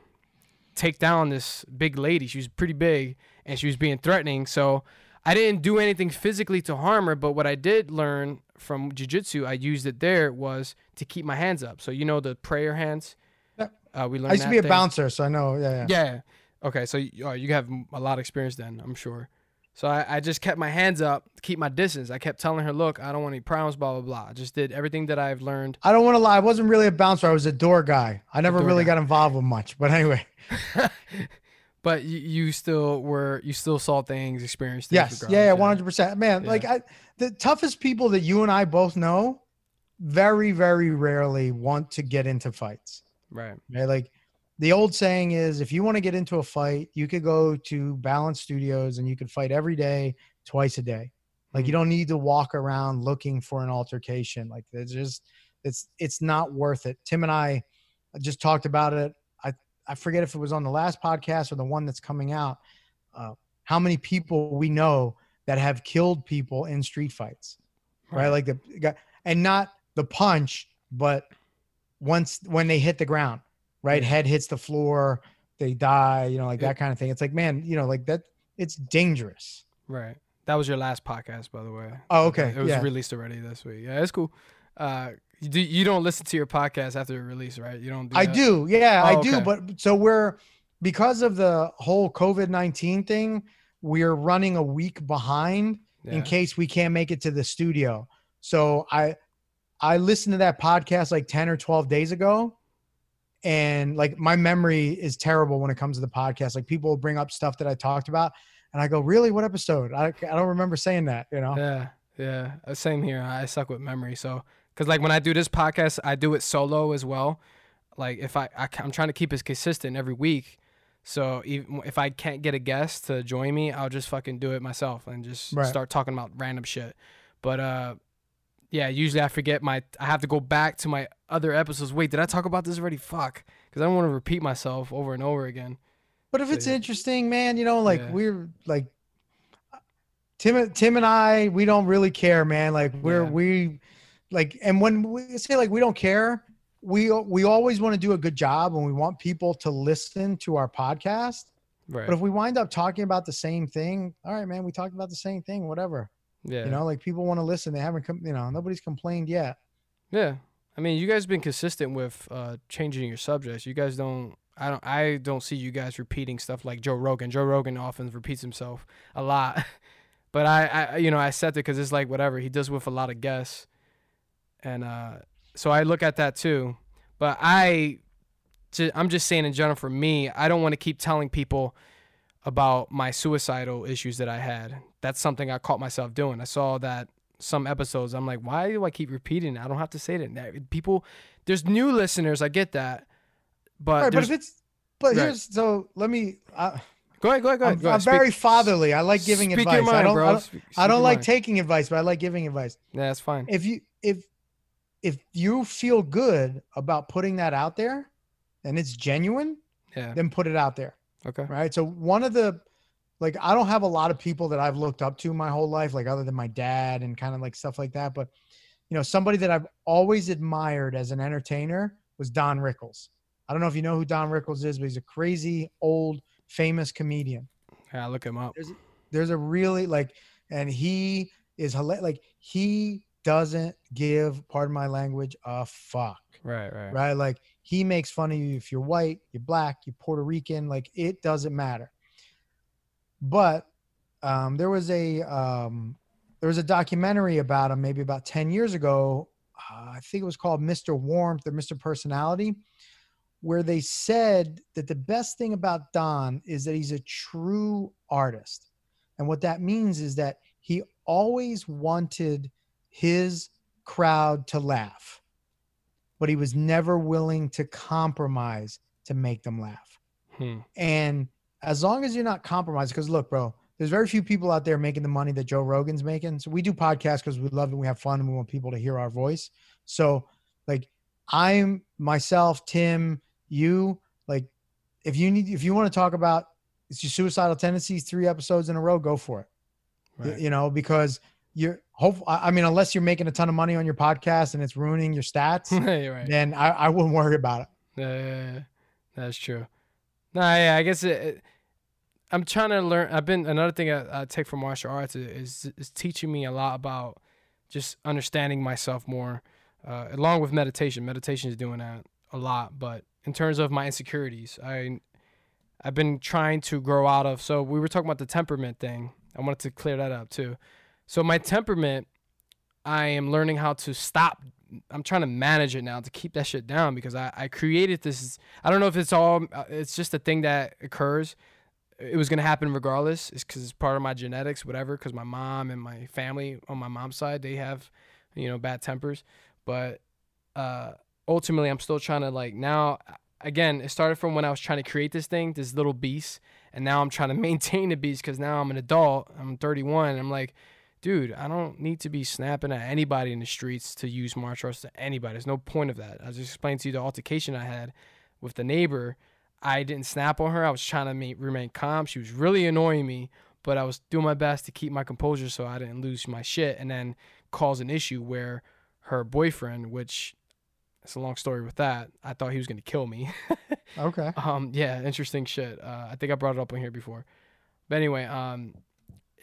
take down this big lady. She was pretty big and she was being threatening. So I didn't do anything physically to harm her. But what I did learn from jujitsu, I used it there was to keep my hands up. So you know the prayer hands. Yep. Uh, we learned. I used to be a thing. bouncer, so I know. Yeah, yeah. Yeah. Okay, so you, uh, you have a lot of experience then, I'm sure. So I, I just kept my hands up to keep my distance. I kept telling her, "Look, I don't want any problems." Blah blah blah. I just did everything that I've learned. I don't want to lie. I wasn't really a bouncer. I was a door guy. I never really guy. got involved with much. But anyway, But you, you still were you still saw things, experienced things. Yes, yeah, yeah, one hundred percent, man. Yeah. Like I, the toughest people that you and I both know, very, very rarely want to get into fights. Right. Right? Like the old saying is, if you want to get into a fight, you could go to Balance Studios and you could fight every day, twice a day. Like you Mhm. don't need to walk around looking for an altercation. Like it's just, it's it's not worth it. Tim and I just talked about it. I I forget if it was on the last podcast or the one that's coming out. Uh, how many people we know that have killed people in street fights, right? Like the guy, and not the punch, but once when they hit the ground, right? Head hits the floor, they die, you know, like that kind of thing. It's like, man, you know, like that. It's dangerous. Right. That was your last podcast, by the way. Oh, Okay, It was yeah. released already this week. Yeah, it's cool. Uh, you, do, you don't listen to your podcast after it release, right? You don't. Do I do, yeah, Oh, I do. okay. But so we're because of the whole COVID nineteen thing, we're running a week behind Yeah. in case we can't make it to the studio. So I I listened to that podcast like 10 or 12 days ago. And like my memory is terrible when it comes to the podcast. Like people bring up stuff that I talked about and I go, really? What episode? I, I don't remember saying that, you know? Yeah, yeah. Uh, Same here. I suck with memory. So, because like when I do this podcast, I do it solo as well. Like if I, I am trying to keep it consistent every week. So even if I can't get a guest to join me, I'll just fucking do it myself and just Right. start talking about random shit. But uh, yeah. Usually I forget my. I have to go back to my other episodes. Wait, did I talk about this already? Fuck. Because I don't want to repeat myself over and over again. But if So, it's yeah. interesting, man, you know, like Yeah. we're like Tim Tim and I, we don't really care, man. Like we're Yeah. we like and when we say like we don't care, we we always want to do a good job and we want people to listen to our podcast. Right. But if we wind up talking about the same thing, all right, man, we talked about the same thing, whatever. Yeah. You know, like people want to listen. They haven't come, you know, nobody's complained yet. Yeah. I mean, you guys been consistent with uh, changing your subjects. You guys don't. I don't. I don't see you guys repeating stuff like Joe Rogan. Joe Rogan often repeats himself a lot, but I, I you know, I said it because it's like whatever he does with a lot of guests, and uh, so I look at that too. But I, I'm just saying in general for me, I don't want to keep telling people about my suicidal issues that I had. That's something I caught myself doing. I saw that some episodes. I'm like, why do I keep repeating it? I don't have to say that. Now, People, there's new listeners. I get that, but, right, but if it's but Right. here's so let me uh, go ahead, go ahead, go ahead. I'm, go ahead. I'm Speak- very fatherly. I like giving speak advice. Your mind, I don't bro. I don't, Speak- I don't like mind. taking advice, but I like giving advice. Yeah, that's fine. If you if if you feel good about putting that out there and it's genuine, Yeah. then put it out there. Okay. Right. So one of the like I don't have a lot of people that I've looked up to my whole life, like other than my dad and kind of like stuff like that. But you know, somebody that I've always admired as an entertainer was Don Rickles. I don't know if you know who Don Rickles is, but he's a crazy old famous comedian. Yeah, look him up. There's a really like, and he is like he doesn't give, pardon my language, a fuck Right, right. right? Like he makes fun of you if you're white, you're black, you're Puerto Rican, like it doesn't matter. But um, there was a um, there was a documentary about him maybe about 10 years ago. Uh, I think it was called Mr. Warmth or Mr. Personality, where they said that the best thing about Don is that he's a true artist. And what that means is that he always wanted his crowd to laugh but he was never willing to compromise to make them laugh. Hmm. And as long as you're not compromised, because look, bro, there's very few people out there making the money that Joe Rogan's making. So we do podcasts because we love it, we have fun, and we want people to hear our voice. So, like, I'm myself, Tim, you, like, if you need, if you want to talk about it's your suicidal tendencies, three episodes in a row, go for it. Right. You know, because you're hope. I mean, unless you're making a ton of money on your podcast and it's ruining your stats, right. then I, I wouldn't worry about it. Yeah, yeah, yeah. that's true. Nah, yeah, I guess it, it- I'm trying to learn. I've been another thing I, I take from martial arts is, is is teaching me a lot about just understanding myself more, uh, along with meditation. Meditation is doing that a lot, but in terms of my insecurities, I I've been trying to grow out of. So we were talking about the temperament thing. I wanted to clear that up too. So my temperament, I am learning how to stop. I'm trying to manage it now to keep that shit down because I, I created this. I don't know if it's all. uh, It's just a thing that occurs. it was gonna happen regardless. It's because it's part of my genetics, whatever. Because my mom and my family on my mom's side, they have, you know, bad tempers. But uh, ultimately, I'm still trying to like now. Again, it started from when I was trying to create this thing, this little beast, and now I'm trying to maintain the beast because now I'm an adult. I'm 31. I'm like, dude, I don't need to be snapping at anybody in the streets to use martial arts to anybody. There's no point of that. I just explained to you the altercation I had with the neighbor. I didn't snap on her. I was trying to make, remain calm. She was really annoying me, but I was doing my best to keep my composure so I didn't lose my shit and then cause an issue where her boyfriend, which it's a long story with that. I thought he was gonna kill me. Okay. um, yeah, interesting shit. Uh, I think I brought it up on here before. But anyway, um,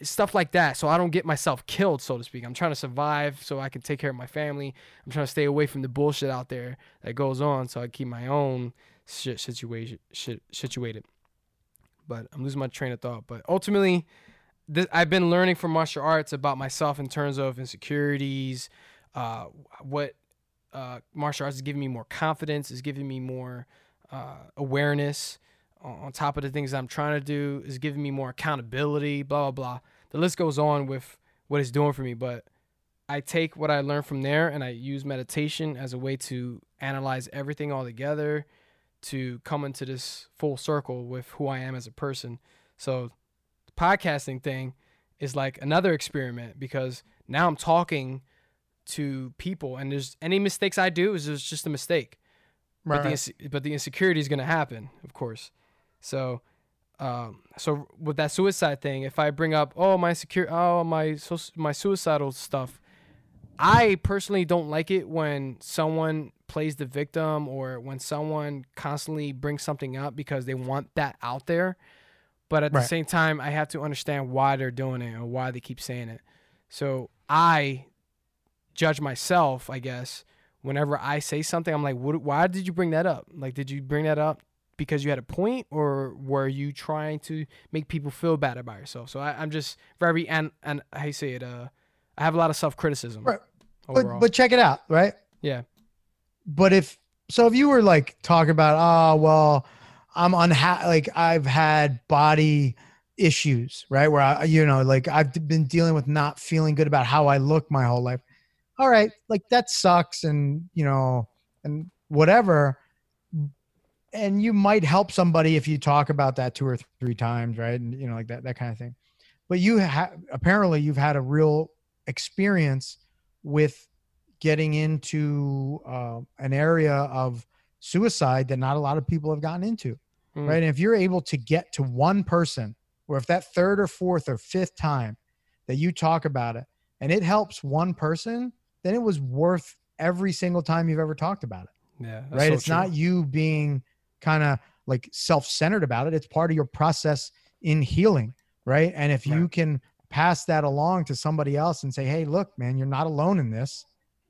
stuff like that. So I don't get myself killed, so to speak. I'm trying to survive so I can take care of my family. I'm trying to stay away from the bullshit out there that goes on, so I keep my own shit situation shit situated. But I'm losing my train of thought. But ultimately, I've been learning from martial arts about myself in terms of insecurities, uh, what uh, martial arts is giving me more confidence, is giving me more uh, awareness on top of the things I'm trying to do, is giving me more accountability, blah, blah, blah. The list goes on with what it's doing for me. But I take what I learned from there and I use meditation as a way to analyze everything all together to come into this full circle with who I am as a person. So the podcasting thing is like another experiment because now I'm talking to people and there's any mistakes I do is just just a mistake. But the but the insecurity is going to happen, of course. So um, so with that suicide thing, if I bring up oh my secure oh my so my suicidal stuff, I personally don't like it when someone plays the victim or when someone constantly brings something up because they want that out there. But at the same time, I have to understand why they're doing it and why they keep saying it. So I judge myself, I guess, whenever I say something. I'm like, what, why did you bring that up? Like, did you bring that up because you had a point or were you trying to make people feel bad about yourself? So I, I'm just very, and, and how you say it, uh, I have a lot of self criticism. Right. Overall. But but check it out, right? yeah. But if so, if you were like talking about, oh well, I'm unha like I've had body issues, right? Where I, you know, like I've been dealing with not feeling good about how I look my whole life. All right, like that sucks, and you know, and whatever. And you might help somebody if you talk about that two or three times, right? And you know, like that that kind of thing. But you have apparently you've had a real experience with getting into uh, an area of suicide that not a lot of people have gotten into Mm. right and if you're able to get to one person or if that third or fourth or fifth time that you talk about it and it helps one person then it was worth every single time you've ever talked about it Yeah. right so it's true. not you being kind of like self-centered about it. It's part of your process in healing right? And if you can pass that along to somebody else and say hey look man you're not alone in this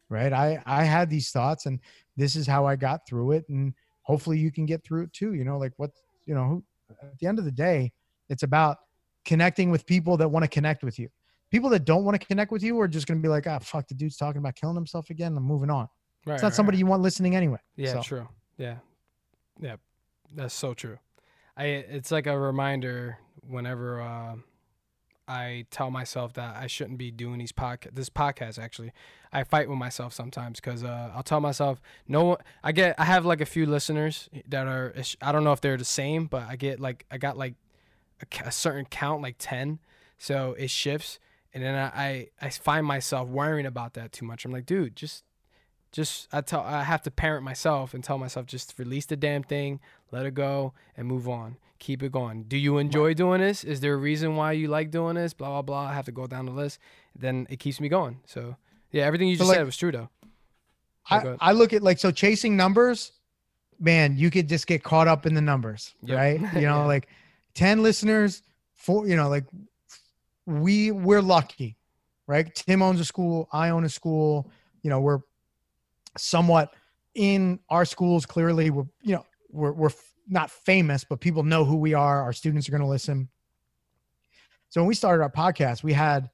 right? I i had these thoughts and this is how i got through it and hopefully you can get through it too you know like what you know who, at the end of the day it's about connecting with people that want to connect with you. People that don't want to connect with you are just going to be like ah fuck the dude's talking about killing himself again i'm moving on. Right, it's not right, somebody right. you want listening anyway Yeah, So- true. Yeah, yeah, that's so true. I it's like a reminder whenever uh, I tell myself that I shouldn't be doing these podcast. This podcast actually, I fight with myself sometimes because uh, I'll tell myself no. one- I get I have like a few listeners that are I don't know if they're the same, but I get like I got like a, a certain count like ten, so it shifts. And then I, I, I find myself worrying about that too much. I'm like, dude, just just I tell I have to parent myself and tell myself just release the damn thing, let it go, and move on. Keep it going. Do you enjoy doing this? Is there a reason why you like doing this? Blah blah blah. I have to go down the list. Then it keeps me going. So yeah, everything you So, just like- said was true though. I. I look at like so chasing numbers man you could just get caught up in the numbers Yep. right you know Yeah. like 10 listeners four you know like we we're lucky right tim owns a school i own a school you know we're somewhat in our schools clearly we're you know we're, we're not famous but people know who we are our students are going to listen. So when we started our podcast we had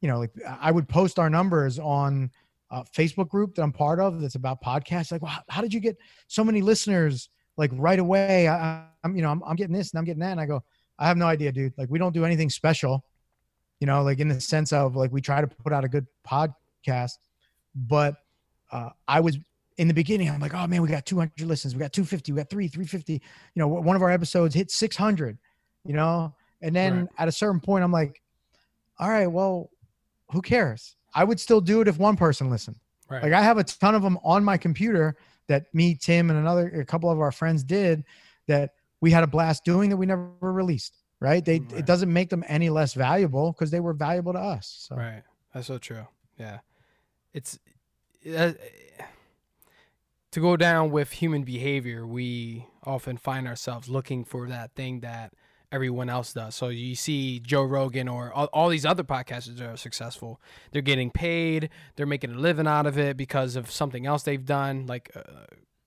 you know like i would post our numbers on a facebook group that i'm part of that's about podcasts like how, did you get so many listeners? Like right away I, i'm you know I'm, I'm getting this and i'm getting that and i go I have no idea, dude. Like we don't do anything special, you know, like in the sense of like we try to put out a good podcast, but uh, I was in the beginning. I'm like, oh man, we got 200 listens, we got 250, we got three, 350. You know, one of our episodes hit 600. You know, and then Right. at a certain point, I'm like, all right, well, who cares? I would still do it if one person listened. Right. Like I have a ton of them on my computer that me, Tim, and another a couple of our friends did that we had a blast doing that we never released. Right? They Right. it doesn't make them any less valuable because they were valuable to us. So Right. That's so true. Yeah. It's uh, to go down with human behavior, we often find ourselves looking for that thing that everyone else does. So you see Joe Rogan or all, all these other podcasters that are successful. They're getting paid, they're making a living out of it because of something else they've done. Like uh,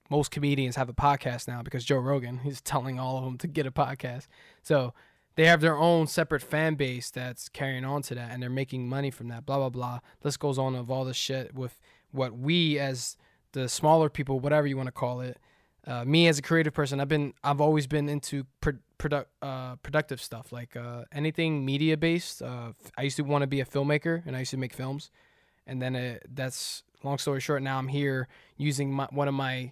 most comedians have a podcast now because Joe Rogan, is telling all of them to get a podcast. So they have their own separate fan base that's carrying on to that and they're making money from that blah blah blah list goes on of all this shit with what we as the smaller people whatever you want to call it uh, me as a creative person i've been i've always been into pro- uh, productive stuff like uh, anything media based uh, i used to want to be a filmmaker and i used to make films. And then it, that's long story short now i'm here using my, one of my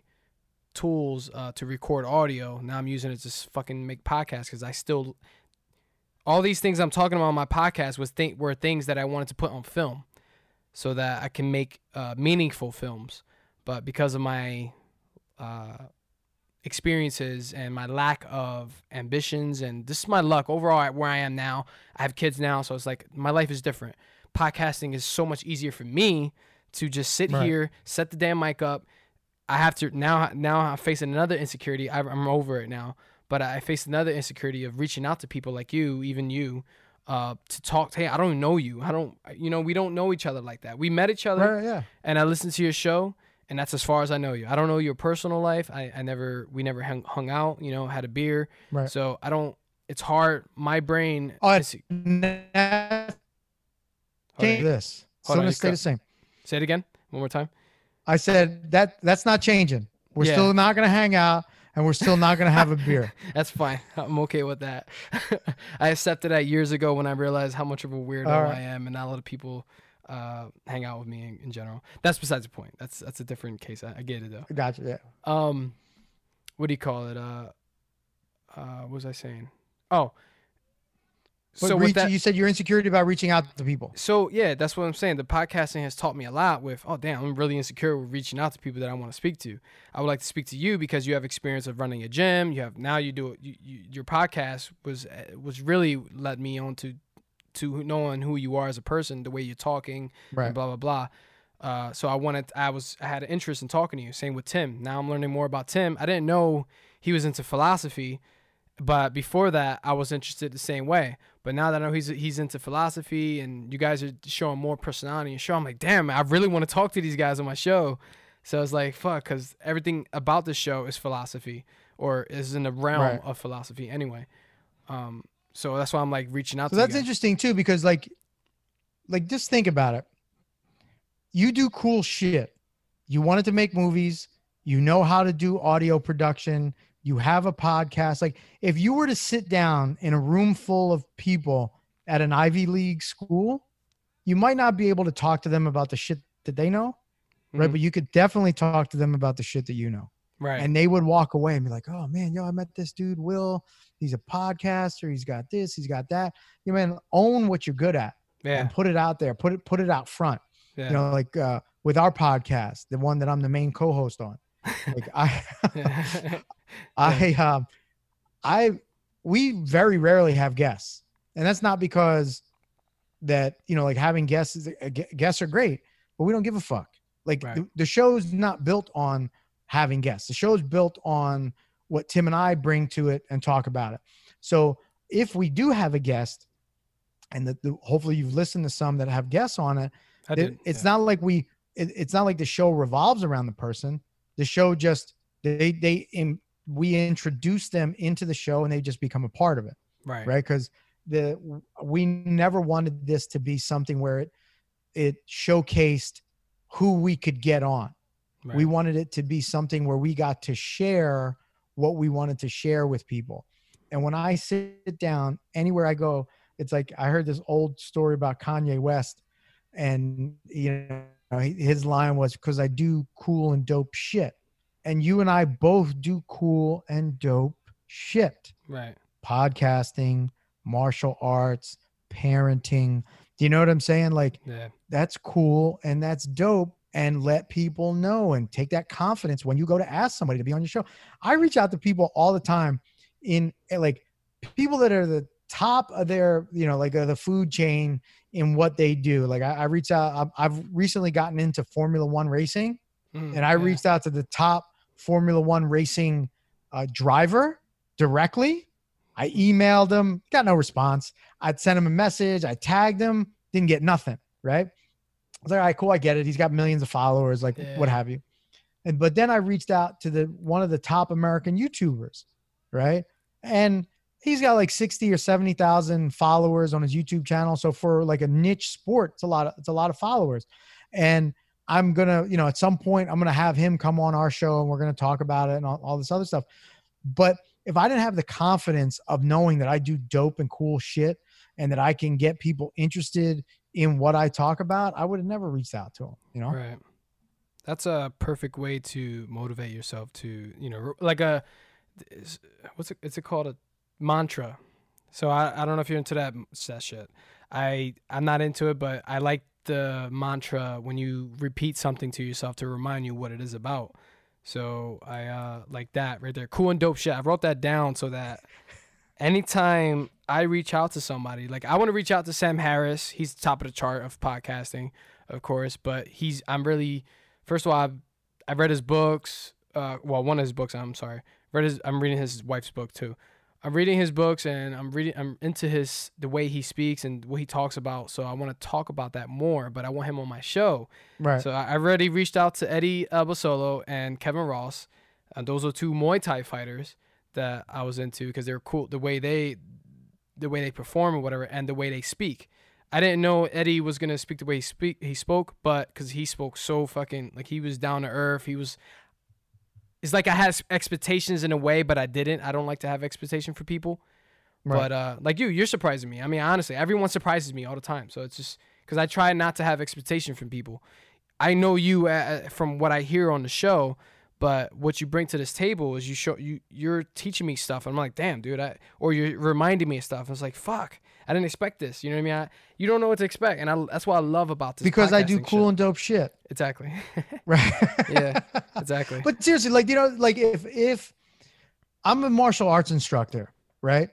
tools uh, to record audio. Now i'm using it to fucking make podcasts because i still all these things I'm talking about on my podcast was th- were things that I wanted to put on film, so that I can make uh, meaningful films. But because of my uh, experiences and my lack of ambitions, and this is my luck overall at where I am now. I have kids now, so it's like my life is different. Podcasting is so much easier for me to just sit Right. here, set the damn mic up. I have to now. Now I'm facing another insecurity. I'm over it now but I faced another insecurity of reaching out to people like you, even you, uh, to talk. Hey, I don't know you. I don't, you know, we don't know each other like that. We met each other, Right, yeah. and I listened to your show, and that's as far as I know you. I don't know your personal life. I, I never, we never hung, hung out. You know, had a beer. Right. So I don't. It's hard. My brain. Oh, is- That's Hold on. this. Hold Still on, gonna stay the same. say it again. One more time. I said that that's not changing. We're Yeah. still not gonna hang out and we're still not gonna have a beer. That's fine. I'm okay with that. I accepted that years ago when I realized how much of a weirdo right. I am, and not a lot of people uh, hang out with me in, in general. That's besides the point. That's that's a different case. I, I get it though. Gotcha. Yeah. Um, what do you call it? Uh, uh, what was I saying? Oh, But so reach, that, you said you're insecurity about reaching out to people. so yeah, that's what I'm saying. The podcasting has taught me a lot. With oh damn, I'm really insecure with reaching out to people that I want to speak to. I would like to speak to you because you have experience of running a gym. You have now you do. You, you, your podcast was uh, was really led me on to to knowing who you are as a person, the way you're talking, Right. and blah blah blah. Uh, so I wanted, I was, I had an interest in talking to you. Same with Tim. Now I'm learning more about Tim. I didn't know he was into philosophy, but before that, I was interested the same way. But now that I know he's he's into philosophy, and you guys are showing more personality your show, I'm like, damn, I really want to talk to these guys on my show. So it's like, fuck, because everything about the show is philosophy, or is in the realm Right. of philosophy anyway. Um, so that's why I'm like reaching out So to that's interesting too, because like, like just think about it. You do cool shit. You wanted to make movies. You know how to do audio production. You have a podcast. Like, if you were to sit down in a room full of people at an Ivy League school, you might not be able to talk to them about the shit that they know, right? Mhm. But you could definitely talk to them about the shit that you know right. and they would walk away and be like, "Oh man, yo, I met this dude, Will. He's a podcaster. He's got this. He's got that. You man, own what you're good at yeah. and put it out there. Put it put it out front. Yeah. You know, like uh, with our podcast, the one that I'm the main co-host on. Like I, I, um, I, we very rarely have guests, and that's not because that you know, like having guests is uh, guests are great, but we don't give a fuck. Like Right. the, the show's not built on having guests. The show's built on what Tim and I bring to it and talk about it. So if we do have a guest, and the, the, hopefully you've listened to some that have guests on it, it- it's yeah. not like we it, it's not like the show revolves around the person the show just they they in, we introduce them into the show and they just become a part of it right. right because the we never wanted this to be something where it it showcased who we could get on Right. we wanted it to be something where we got to share what we wanted to share with people And when I sit down anywhere I go, it's like I heard this old story about Kanye West, and you know his line was because I do cool and dope shit, and you and I both do cool and dope shit. Right. Podcasting, martial arts, parenting. Do you know what I'm saying? Like Yeah. that's cool and that's dope and let people know and take that confidence when you go to ask somebody to be on your show. I reach out to people all the time in eh, like people that are the top of their, you know, like uh, the food chain in what they do. Like I, I reach out, I've, I've recently gotten into Formula One racing Mm, and I yeah. reached out to the top Formula One racing uh, driver directly. I emailed him, got no response. I'd sent him a message, I tagged him, didn't get nothing. Right? I was like, all right, cool, I get it. He's got millions of followers, like what have you. And but then I reached out to the one of the top American YouTubers, right? And he's got like 60 or 70,000 followers on his YouTube channel. So for like a niche sport, it's a lot of it's a lot of followers. And I'm gonna, you know, at some point I'm gonna have him come on our show and we're gonna talk about it and all, all this other stuff. But if I didn't have the confidence of knowing that I do dope and cool shit and that I can get people interested in what I talk about, I would have never reached out to him, you know? Right. That's a perfect way to motivate yourself to, you know, like a, what's it, is it called a mantra? So I, I don't know if you're into that, that shit. I, I'm not into it, but I like the mantra when you repeat something to yourself to remind you what it is about. So I, uh, like that right there. Cool and dope shit. I wrote that down so that anytime I reach out to somebody, like I want to reach out to Sam Harris. He's top of the chart of podcasting, of course, but he's I'm really first of all I've I've read his books. Uh, well, one of his books. I'm sorry. Read his. I'm reading his wife's book too. I'm reading his books and I'm reading. I'm into his the way he speaks and what he talks about. So I want to talk about that more. But I want him on my show. Right. So I already reached out to Eddie uh, Abasolo and Kevin Ross. And those are two Muay Thai fighters that I was into because they're cool. The way they, the way they perform or whatever, and the way they speak. I didn't know Eddie was gonna speak the way he speak he spoke, but because he spoke so fucking like he was down to earth. He was. It's like I had expectations in a way, but I didn't. I don't like to have expectation for people. Right. But uh, like you, you're surprising me. I mean, honestly, everyone surprises me all the time. So it's just because I try not to have expectation from people. I know you uh, from what I hear on the show, but what you bring to this table is you show you you're teaching me stuff. I'm like, damn, dude, I or you're reminding me of stuff. I was like, fuck, I didn't expect this. You know what I mean? I, you don't know what to expect, and I, that's what I love about this. because I do cool shit. and dope shit. exactly, Right. yeah, exactly. but seriously, like you know, like if if I'm a martial arts instructor, right?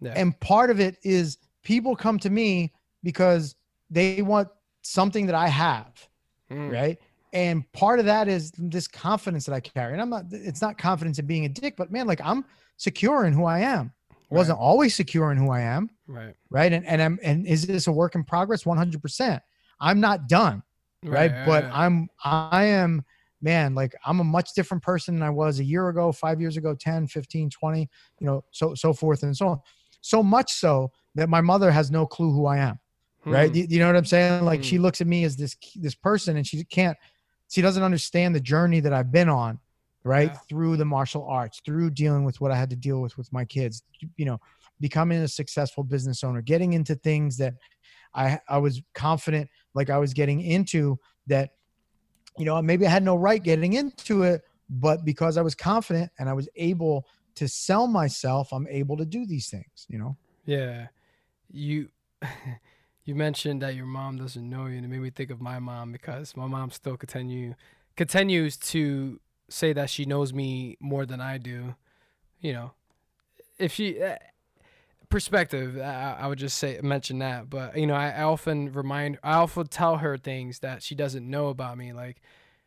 Yeah. And part of it is people come to me because they want something that I have, Mm, right? And part of that is this confidence that I carry. And I'm not it's not confidence in being a dick, but man, like I'm secure in who I am. Wasn't always secure in who I am, Right, right? And and I'm and is this a work in progress? 100%. I'm not done. Right, but right. i'm i am man like i'm a much different person than i was a year ago five years ago 10 15 20 you know so so forth and so on. So much so that my mother has no clue who i am. Right? Hmm. you, you know what i'm saying? Like she looks at me as this this person and she can't she doesn't understand the journey that i've been on right? Yeah. through the martial arts through dealing with what i had to deal with with my kids you know becoming a successful business owner getting into things that i i was confident like i was getting into that you know maybe i had no right getting into it but because i was confident and i was able to sell myself i'm able to do these things you know? Yeah, you you mentioned that your mom doesn't know you, and it made me think of my mom because my mom still continue continues to say that she knows me more than I do. You know, if she uh, perspective, I, I would just say mention that. But you know, I, I often remind, I often tell her things that she doesn't know about me, like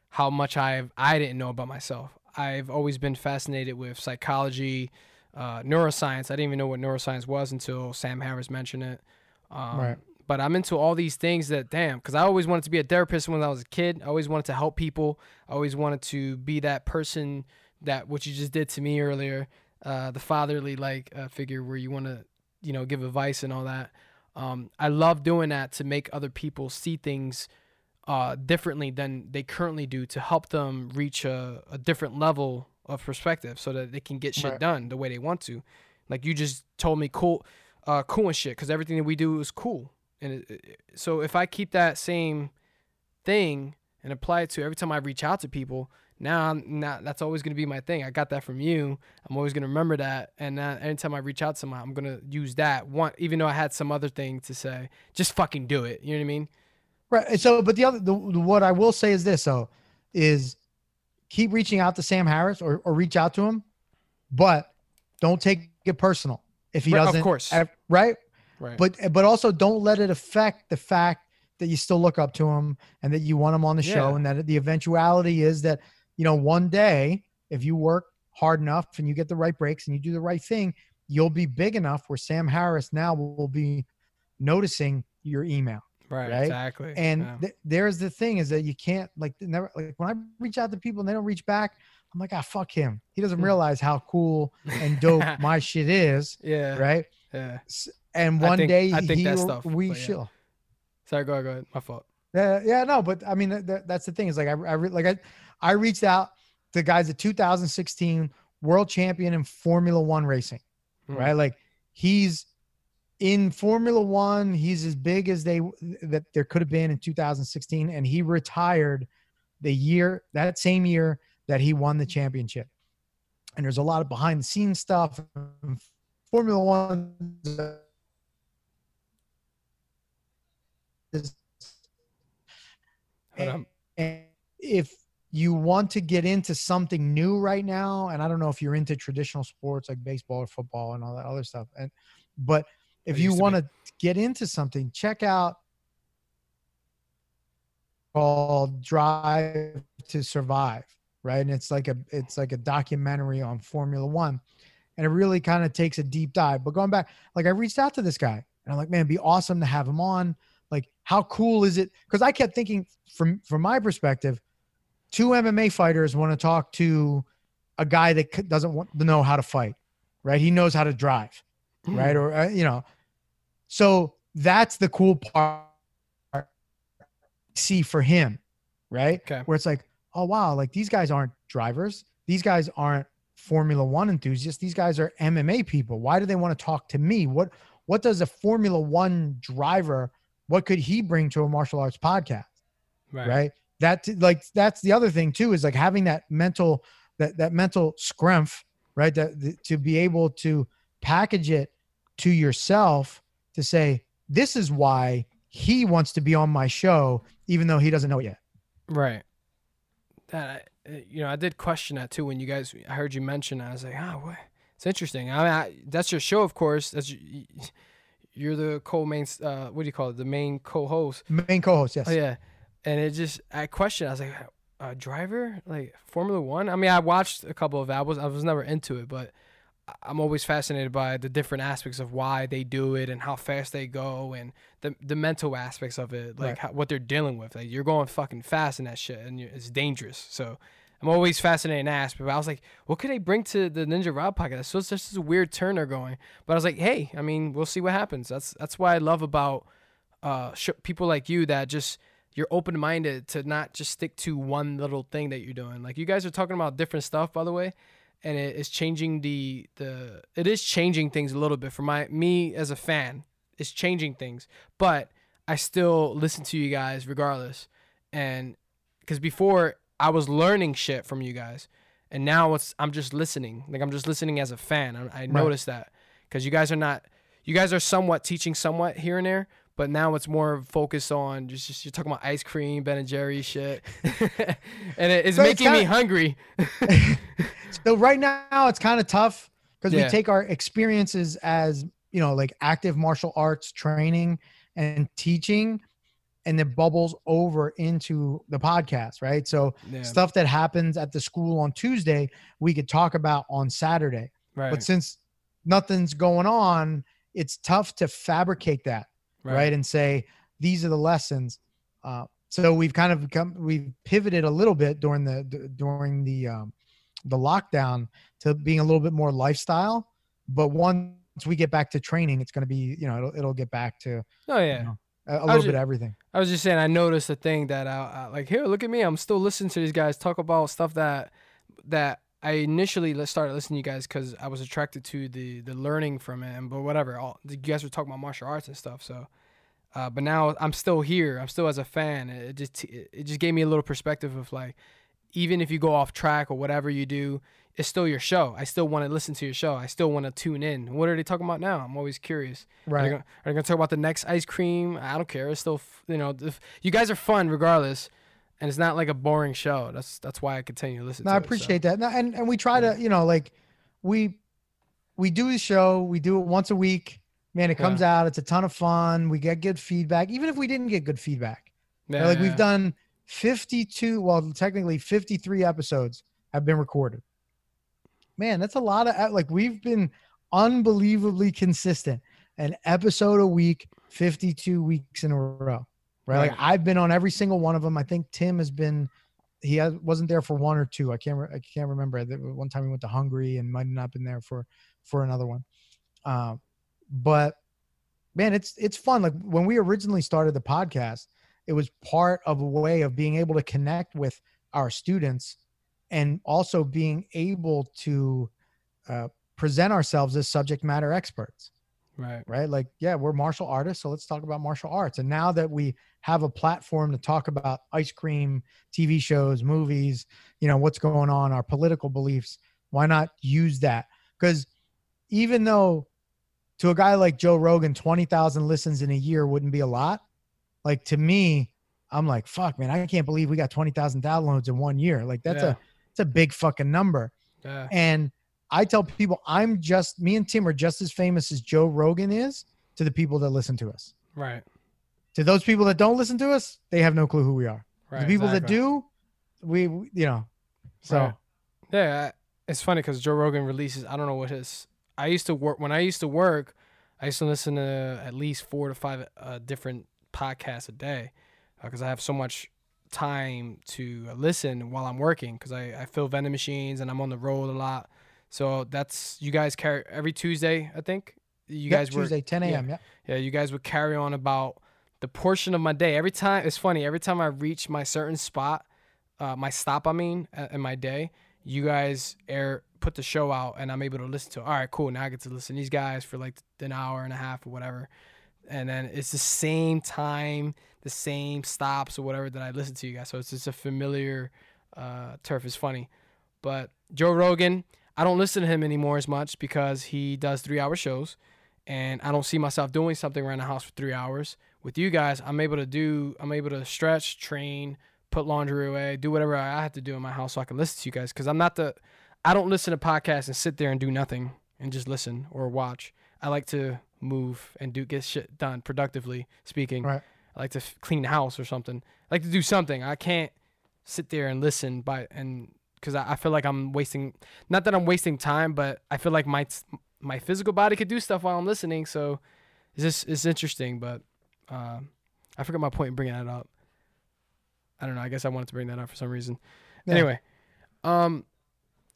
how much I've I didn't know about myself. I've always been fascinated with psychology, uh, neuroscience. I didn't even know what neuroscience was until Sam Harris mentioned it. Um, Right. But I'm into all these things that, damn, because I always wanted to be a therapist when I was a kid. I always wanted to help people. I always wanted to be that person that what you just did to me earlier, uh, the fatherly like uh, figure where you want to, you know, give advice and all that. Um, I love doing that to make other people see things uh, differently than they currently do to help them reach a, a different level of perspective so that they can get shit Right. done the way they want to. Like you just told me cool, uh, cool and shit because everything that we do is cool. And it, so if I keep that same thing and apply it to every time I reach out to people, now I'm not, that's always going to be my thing. I got that from you. I'm always going to remember that. And now anytime I reach out to someone, I'm going to use that one, even though I had some other thing to say, just fucking do it. You know what I mean? Right. So, but the other, the, what I will say is this, though, is keep reaching out to Sam Harris or, or reach out to him, but don't take it personal if he Right, doesn't. Of course. Right. Right. But, but also don't let it affect the fact that you still look up to him and that you want him on the show and that the eventuality is that, you know, one day, if you work hard enough and you get the right breaks and you do the right thing, you'll be big enough where Sam Harris now will be noticing your email. right, right? Exactly. And Yeah. th- there's the thing is that you can't like never like when I reach out to people and they don't reach back, I'm like, ah, fuck him. He doesn't Hmm. realize how cool and dope my shit is, yeah. right? Yeah. And I one think- day I think he that stuff, we yeah. shall. Sorry. Go ahead. Go ahead. My fault. Yeah, yeah, no, but I mean that, that- that's the thing is like I, I re- like I, I reached out to guys at 2016 world champion in Formula One racing, Hmm. right? Like he's in Formula One, he's as big as they that there could have been in 2016, and he retired the year that same year that he won the championship. And there's a lot of behind the scenes stuff. Formula One is Hold on. and if you want to get into something new right now, and I don't know if you're into traditional sports like baseball or football and all that other stuff, and but if you want to get into something, check out called Drive to Survive, right? And it's like a it's like a documentary on Formula One, and it really kind of takes a deep dive. But going back, like I reached out to this guy, and I'm like, man, it'd be awesome to have him on. Like, how cool is it? Because I kept thinking, from from my perspective, two MMA fighters want to talk to a guy that doesn't want to know how to fight, right? He knows how to drive, right? Or uh, you know, so that's the cool part. See for him, right? Okay. Where it's like, oh wow, like these guys aren't drivers. These guys aren't Formula One enthusiasts. These guys are MMA people. Why do they want to talk to me? What what does a Formula One driver? What could he bring to a martial arts podcast? Right. right that like that's the other thing too is like having that mental that that mental scrumph right that the- to be able to package it to yourself to say this is why he wants to be on my show even though he doesn't know it yet Right. That I- you know, I did question that too when you guys. I heard you mention. that. I was like, oh, what? It's interesting. I mean, I, that's your show, of course. That's your, you're the co-main. Uh, what do you call it? The main co-host. main co-host yes Oh yeah, and it just I questioned. I was like, a driver like Formula One. I mean, I watched a couple of albums. I was never into it, but I'm always fascinated by the different aspects of why they do it and how fast they go and the the mental aspects of it, like Right. how, what they're dealing with. Like you're going fucking fast in that shit, and it's dangerous. So. I'm always fascinated and asked, but I was like, what could they bring to the Ninja Rob podcast? So it's just a weird turn they're going. But I was like, hey, I mean, we'll see what happens. That's that's what I love about uh, sh- people like you that just you're open minded to not just stick to one little thing that you're doing. Like you guys are talking about different stuff, by the way, and it is changing the the it is changing things a little bit for my me as a fan. It's changing things, but I still listen to you guys regardless, and because before I was learning shit from you guys, and now it's I'm just listening. Like I'm just listening as a fan. I, I noticed that because you guys are not you guys are somewhat teaching somewhat here and there, but now it's more focused on just, just you're talking about ice cream, Ben and Jerry shit, and it, it's So making me kinda- hungry. so right now it's kind of tough because Yeah. we take our experiences as you know like active martial arts training and teaching and it bubbles over into the podcast right? So Yeah, stuff that happens at the school on tuesday we could talk about on saturday. Right, but since nothing's going on it's tough to fabricate that right, and say these are the lessons. Uh, so we've kind of become we've pivoted a little bit during the d- during the um, the lockdown to being a little bit more lifestyle. But once we get back to training it's going to be you know it'll, it'll get back to Oh yeah. know, a, a little ju- bit of everything I was just saying, I noticed a thing that I, I like. Here, look at me. I'm still listening to these guys talk about stuff that that I initially started listening to you guys because I was attracted to the the learning from it, and but whatever. All, you guys were talking about martial arts and stuff, so. Uh, but now I'm still here. I'm still as a fan. It just it just gave me a little perspective of like, even if you go off track or whatever you do, it's still your show. I still want to listen to your show. I still want to tune in. What are they talking about now? I'm always curious. Are they, Right. gonna, are they gonna talk about the next ice cream? I don't care. It's still, f- you know, if, you guys are fun regardless, and it's not like a boring show. That's that's why I continue to listen. No, to I it, so. appreciate that. No, and and we try to, you know, like we we do the show, we do it once a week. Man, it Yeah. comes out. It's a ton of fun. We get good feedback, even if we didn't get good feedback. Yeah, like yeah, we've done 52, well, technically 53 episodes have been recorded. Man, that's a lot of like we've been unbelievably consistent. An episode a week, 52 weeks in a row. Right? Like I've been on every single one of them. I think Tim has been he has, wasn't there for one or two. I can't re- I can't remember. One time he went to Hungary and might have not been there for for another one. Um, but man, it's it's fun. Like when we originally started the podcast, it was part of a way of being able to connect with our students and also being able to uh, present ourselves as subject matter experts. Right. right? Like yeah we're martial artists so let's talk about martial arts. And now that we have a platform to talk about ice cream tv shows movies you know what's going on our political beliefs why not use that? Because even though to a guy like joe rogan 20000 listens in a year wouldn't be a lot like to me i'm like fuck man i can't believe we got 20000 downloads in one year. Like that's yeah. a it's a big fucking number yeah. and I tell people I'm just me and Tim are just as famous as Joe Rogan is to the people that listen to us. right. To those people that don't listen to us, they have no clue who we are. Right. the people exactly. that do, we, we- you know. So Right. Yeah, it's funny because Joe Rogan releases. I don't know what his. I used to work when I used to work. I used to listen to at least four to five uh, different podcasts a day because I have so much time to listen while I'm working because I, I fill vending machines and I'm on the road a lot. So that's you guys carry every Tuesday. I think you Yep, guys were Tuesday 10 a.m. Yeah. yeah, you guys would carry on about the portion of my day. Every time it's funny. Every time I reach my certain spot, uh, my stop, I mean, in my day, you guys air put the show out, and I'm able to listen to. it. All right, cool. Now I get to listen to these guys for like an hour and a half or whatever, and then it's the same time, the same stops or whatever that I listen to you guys. So it's just a familiar uh, turf. It's funny, but Joe Rogan, I don't listen to him anymore as much because he does three hour shows and I don't see myself doing something around the house for three hours. With you guys, I'm able to do, I'm able to stretch, train, put laundry away, do whatever I have to do in my house so I can listen to you guys. Cause I'm not the, I don't listen to podcasts and sit there and do nothing and just listen or watch. I like to move and do get shit done productively speaking. Right. I like to f- clean the house or something. I like to do something. I can't sit there and listen by and because I, I feel like I'm wasting. Not that I'm wasting time, but I feel like my my physical body could do stuff while I'm listening. So it's just it's interesting. But um, I forgot my point in bringing that up. I don't know. I guess I wanted to bring that up for some reason. Yeah. Anyway, um,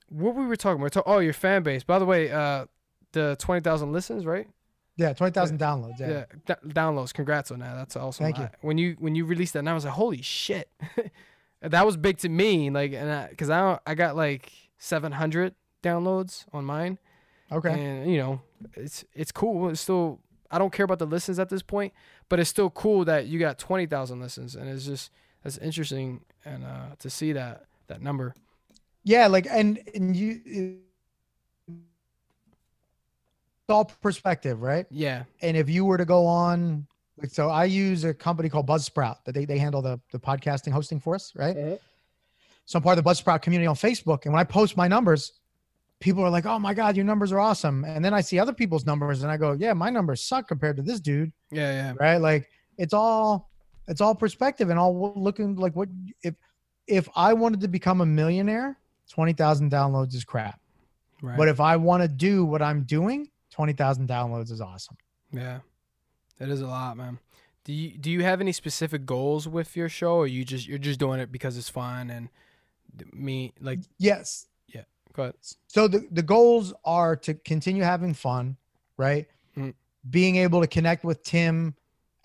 what we were talking about? Oh, your fan base. By the way, uh, the twenty thousand listens, right? Yeah. 20,000 downloads. Yeah. yeah, d- downloads. Congrats on that. That's awesome. Thank you. When you when you released that, and I was like, holy shit, that was big to me. Like, and because I, I I got like seven hundred downloads on mine, Okay. and you know, it's it's cool. It's still I don't care about the listens at this point, but it's still cool that you got twenty thousand listens, and it's just that's interesting and uh to see that that number. Yeah. Like, and, and you, all perspective, right? Yeah, and if you were to go on like so i use a company called buzzsprout that they, they handle the, the podcasting hosting for us right? Mhm. so i'm part of the buzzsprout community on facebook and when i post my numbers people are like oh my god your numbers are awesome. And then i see other people's numbers and i go yeah my numbers suck compared to this dude. Yeah, yeah, right? Like it's all it's all perspective and all looking like what if if i wanted to become a millionaire 20000 downloads is crap. Right. but if i want to do what i'm doing 20000 downloads is awesome Yeah, that is a lot, man. Do you do you have any specific goals with your show, or you just you're just doing it because it's fun and me like yes Yeah. go ahead. so the, the goals are to continue having fun right Mm. being able to connect with tim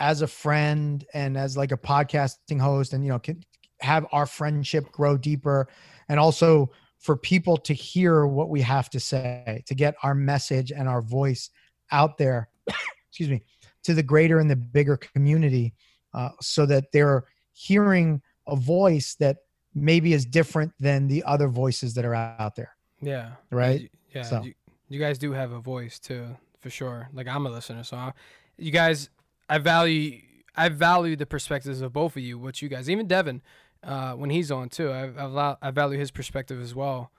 as a friend and as like a podcasting host and you know can have our friendship grow deeper and also for people to hear what we have to say, to get our message and our voice out there, excuse me, to the greater and the bigger community uh, so that they're hearing a voice that maybe is different than the other voices that are out there. Yeah. Right? Yeah. So. You, you guys do have a voice too, for sure. Like I'm a listener, so I, you guys, I value, I value the perspectives of both of you. What you guys, even Devin, uh, when he's on too, I, I, I value his perspective as well.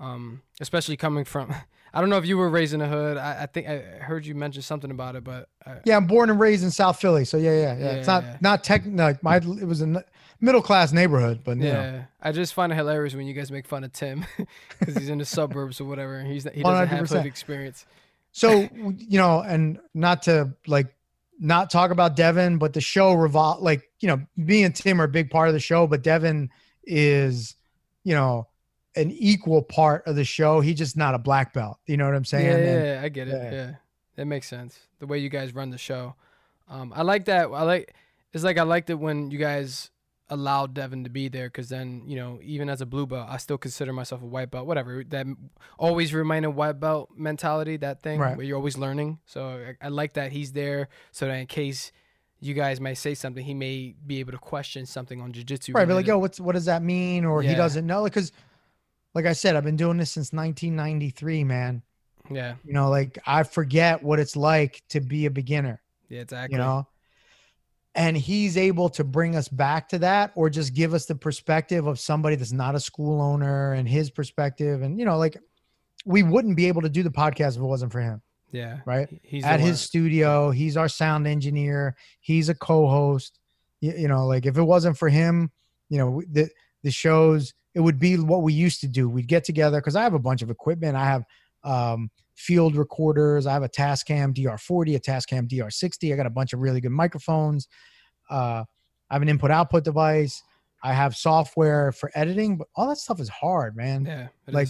Um, especially coming from, I don't know if you were raised in the hood. I, I think I heard you mention something about it, but I, Yeah, I'm born and raised in South Philly, so yeah, yeah, yeah. it's not yeah. not tech. No, my it was a middle class neighborhood, but you yeah, know, I just find it hilarious when you guys make fun of Tim because he's in the suburbs or whatever. And he's he doesn't have 100%. hood experience. so you know, and not to like not talk about Devin, but the show revol like you know, me and Tim are a big part of the show, but Devin is you know an equal part of the show. He's just not a black belt. You know what I'm saying? Yeah, And- yeah, I get it. yeah. Yeah. that makes sense. The way you guys run the show, um, I like that. I like it's like I liked it when you guys allowed Devin to be there because then you know even as a blue belt, I still consider myself a white belt. Whatever that always remain a white belt mentality. That thing Right. where you're always learning. So I, I like that he's there so that in case you guys may say something, he may be able to question something on jujitsu. right. But like, yo, what's what does that mean? Or he doesn't know because, like I said, I've been doing this since 1993, man. yeah, You know, like I forget what it's like to be a beginner. yeah, exactly. you know and he's able to bring us back to that or just give us the perspective of somebody that's not a school owner and his perspective. And you know like we wouldn't be able to do the podcast if it wasn't for him. Yeah, right? He's at his studio he's our sound engineer he's a co-host. You, you know like if it wasn't for him you know the the shows it would be what we used to do. We'd get together because i have a bunch of equipment. I have um field recorders. I have a tascam dr40 a tascam dr60 i got a bunch of really good microphones. Uh i have an input output device. I have software for editing but all that stuff is hard man. Yeah, like,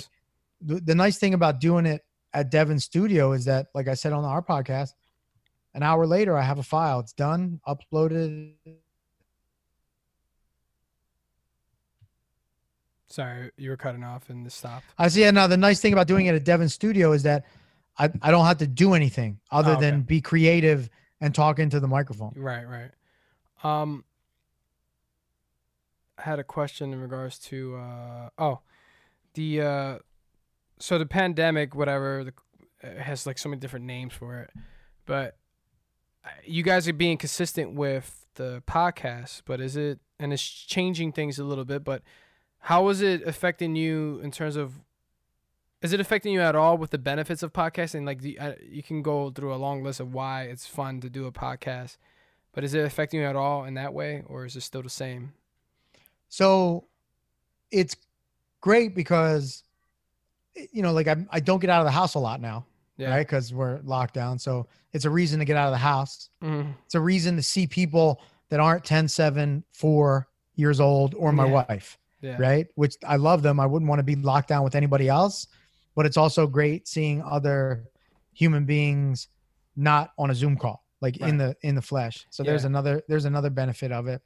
the, the nice thing about doing it at Devin's studio is that, like I said on our podcast, an hour later I have a file. It's done, uploaded. Sorry, you were cutting off and this stopped. I see. And now the nice thing about doing it at Devin's studio is that I, I don't have to do anything other Oh, okay. than be creative and talk into the microphone. Right, right. Um, I had a question in regards to uh oh, the uh, so the pandemic, whatever, the, it has like so many different names for it, but uh, you guys are being consistent with the podcast, but is it and it's changing things a little bit, but how is it affecting you in terms of is it affecting you at all with the benefits of podcasting? Like, the, uh, you can go through a long list of why it's fun to do a podcast, but is it affecting you at all in that way, or is it still the same? So it's great because, you know, like I, I don't get out of the house a lot now, Yeah. right? Because we're locked down. So it's a reason to get out of the house. Mhm. it's a reason to see people that aren't 10 7 4 years old or my Yeah. wife Yeah. right? Which i love them. I wouldn't want to be locked down with anybody else but it's also great seeing other human beings not on a zoom call like in the in the flesh. So there's another there's another benefit of it.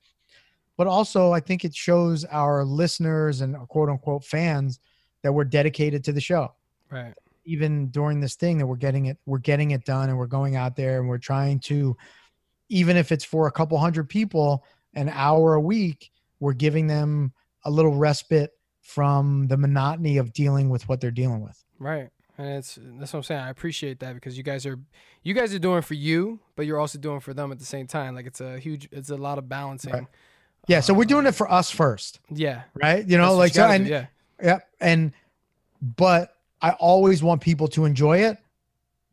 But also i think it shows our listeners and quote unquote fans that we're dedicated to the show. Right. even during this thing that we're getting it we're getting it done and we're going out there and we're trying to even if it's for a couple hundred people an hour a week we're giving them a little respite from the monotony of dealing with what they're dealing with Right. And it's that's what I'm saying. I appreciate that because you guys are you guys are doing for you, but you're also doing for them at the same time. Like it's a huge it's a lot of balancing. Right. yeah so we're doing it for us first Yeah. right you know That's like so and do, yeah. yeah and but i always want people to enjoy it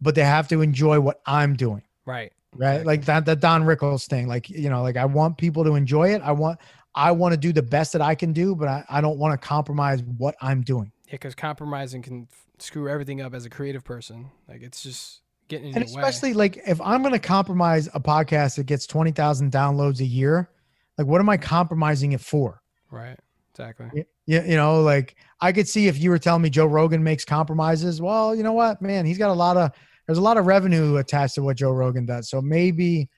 but they have to enjoy what i'm doing Right. right like that that don rickles thing like you know like i want people to enjoy it i want i want to do the best that i can do but i, I don't want to compromise what i'm doing Yeah, because compromising can f- screw everything up as a creative person. Like it's just getting in and your way. especially like if i'm going to compromise a podcast that gets 20000 downloads a year like what am i compromising it for Right. Exactly. Y- you, you know like i could see if you were telling me joe rogan makes compromises well you know what man he's got a lot of there's a lot of revenue attached to what joe rogan does so maybe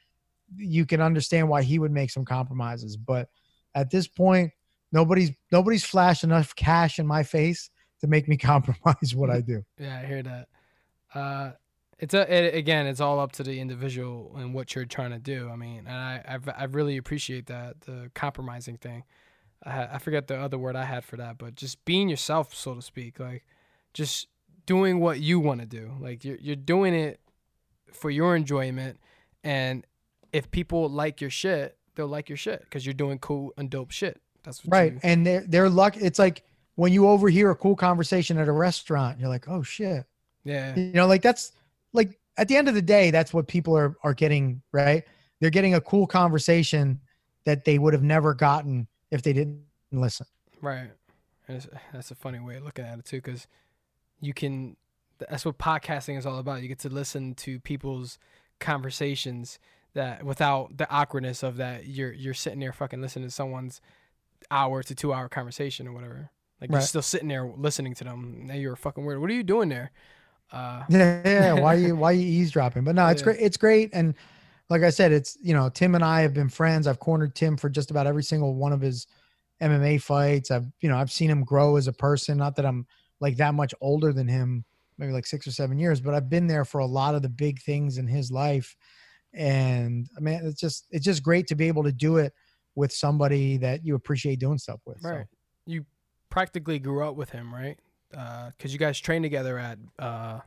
you can understand why he would make some compromises but at this point nobody's nobody's flashed enough cash in my face to make me compromise what I do. Yeah, I hear that. Uh, it's a it, again, it's all up to the individual and what you're trying to do. I mean, and I I've, I really appreciate that the compromising thing. I I forget the other word I had for that, but just being yourself, so to speak, like just doing what you want to do. Like you're you're doing it for your enjoyment, and if people like your shit, they'll like your shit because you're doing cool and dope shit. That's what right. You, and they're they're luck. It's like when you overhear a cool conversation at a restaurant, you're like, oh shit. yeah, You know, like that's like at the end of the day, that's what people are are getting, right? They're getting a cool conversation that they would have never gotten if they didn't listen. right. That's a funny way of looking at it too, because you can. That's what podcasting is all about. You get to listen to people's conversations that without the awkwardness of that you're you're sitting there fucking listening to someone's hour to two hour conversation or whatever. Like you're still sitting there listening to them. Now you're fucking weird. What are you doing there? Uh, Yeah, yeah. Why you why are you eavesdropping? But no, it's Yeah. great. It's great. And like I said, it's you know, Tim and I have been friends. I've cornered Tim for just about every single one of his MMA fights. I've you know, I've seen him grow as a person. Not that I'm like that much older than him, maybe like six or seven years, but I've been there for a lot of the big things in his life. And I mean, it's just it's just great to be able to do it with somebody that you appreciate doing stuff with. so. Right. You practically grew up with him, right? Because you guys trained together at uh,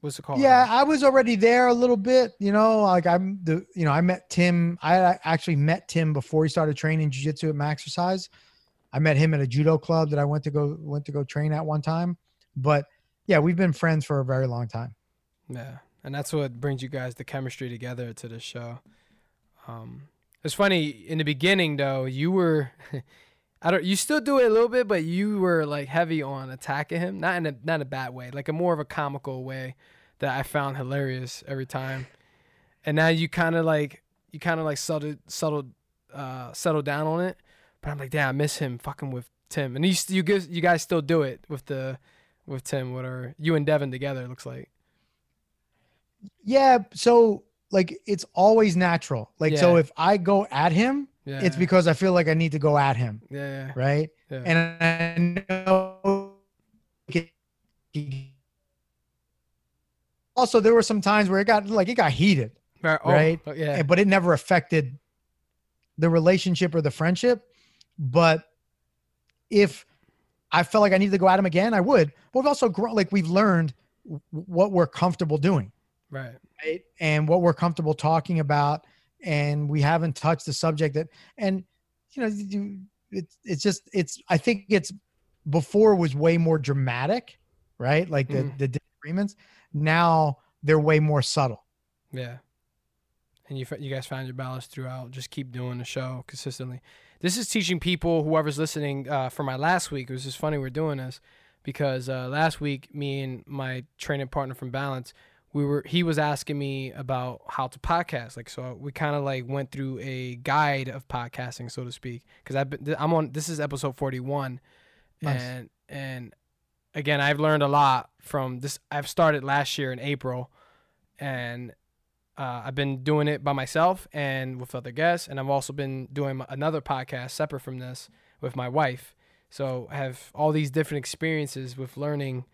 what's it called? Yeah, I was already there a little bit, you know, like I'm the, you know, I met Tim. I I actually met Tim before he started training jujitsu at Maxercise. I met him at a judo club that I went to go went to go train at one time. But yeah, we've been friends for a very long time. Yeah, and that's what brings you guys the chemistry together to the show. Um, it's funny in the beginning though. You were, I don't. You still do it a little bit, but you were like heavy on attacking him, not in a not a bad way, like a more of a comical way that I found hilarious every time. And now you kind of like you kind of like settled settled uh settled down on it. But I'm like, damn, I miss him fucking with Tim. And you you guys you guys still do it with the with Tim. What are you and Devin together? Looks like. Yeah, so like it's always natural. Like so if I go at him, Yeah. it's because I feel like I need to go at him, yeah. right? Yeah. And I know also there were some times where it got like it got heated. Right. oh, right? yeah. but it never affected the relationship or the friendship. But if I felt like I needed to go at him again, I would. But we've also grown, like we've learned what we're comfortable doing, Right. right? And what we're comfortable talking about, and we haven't touched the subject that, and you know, it's it's just it's. I think it's before was way more dramatic, right? Like the Mhm. the disagreements. Now they're way more subtle. Yeah. And you you guys found your balance throughout. Just keep doing the show consistently. This is teaching people, whoever's listening, uh, for my last week. It was just funny we're doing this because uh, last week, me and my training partner from Balance, we were he was asking me about how to podcast. Like so, we kind of like went through a guide of podcasting, so to speak. Because I've been I'm on this is episode forty one, Nice. and and again I've learned a lot from this. I've started last year in April, and uh, I've been doing it by myself and with other guests, and I've also been doing another podcast separate from this with my wife. So I have all these different experiences with learning,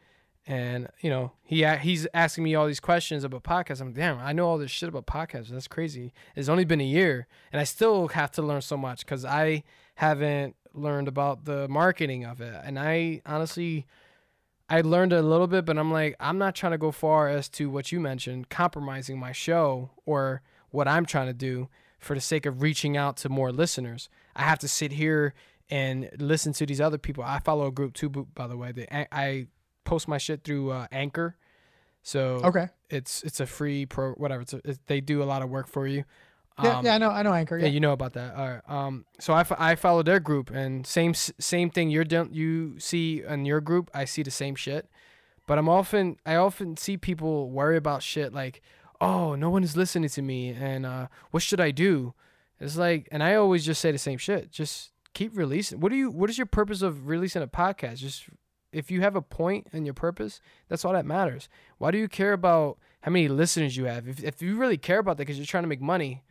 and you know, he he's asking me all these questions about podcasts. I'm damn, I know all this shit about podcasts. That's crazy. It's only been a year, and I still have to learn so much because I haven't learned about the marketing of it, and I honestly. I learned a little bit, but I'm like, I'm not trying to go far as to what you mentioned, compromising my show or what I'm trying to do for the sake of reaching out to more listeners. I have to sit here and listen to these other people. I follow a group too, by the way. I, I post my shit through uh, Anchor, so Okay. it's it's a free pro whatever. It's a, they do a lot of work for you. Yeah, Um, yeah, I know, I know, Anchor. yeah, Yeah, you know about that. All right. Um, so I, f- I follow their group, and same same thing you're doing. You see in your group, I see the same shit. But I'm often I often see people worry about shit like, oh, no one is listening to me, and uh, what should I do? It's like, and I always just say the same shit. Just keep releasing. What do you? What is your purpose of releasing a podcast? Just if you have a point and your purpose, that's all that matters. Why do you care about how many listeners you have? If if you really care about that because you're trying to make money,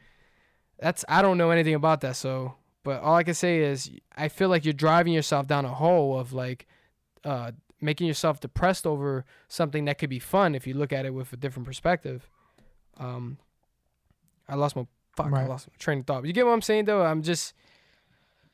that's I don't know anything about that. So, but all I can say is I feel like you're driving yourself down a hole of like uh, making yourself depressed over something that could be fun if you look at it with a different perspective. Um, I lost my fuck. I lost my train of thought. But You get what I'm saying, though. I'm just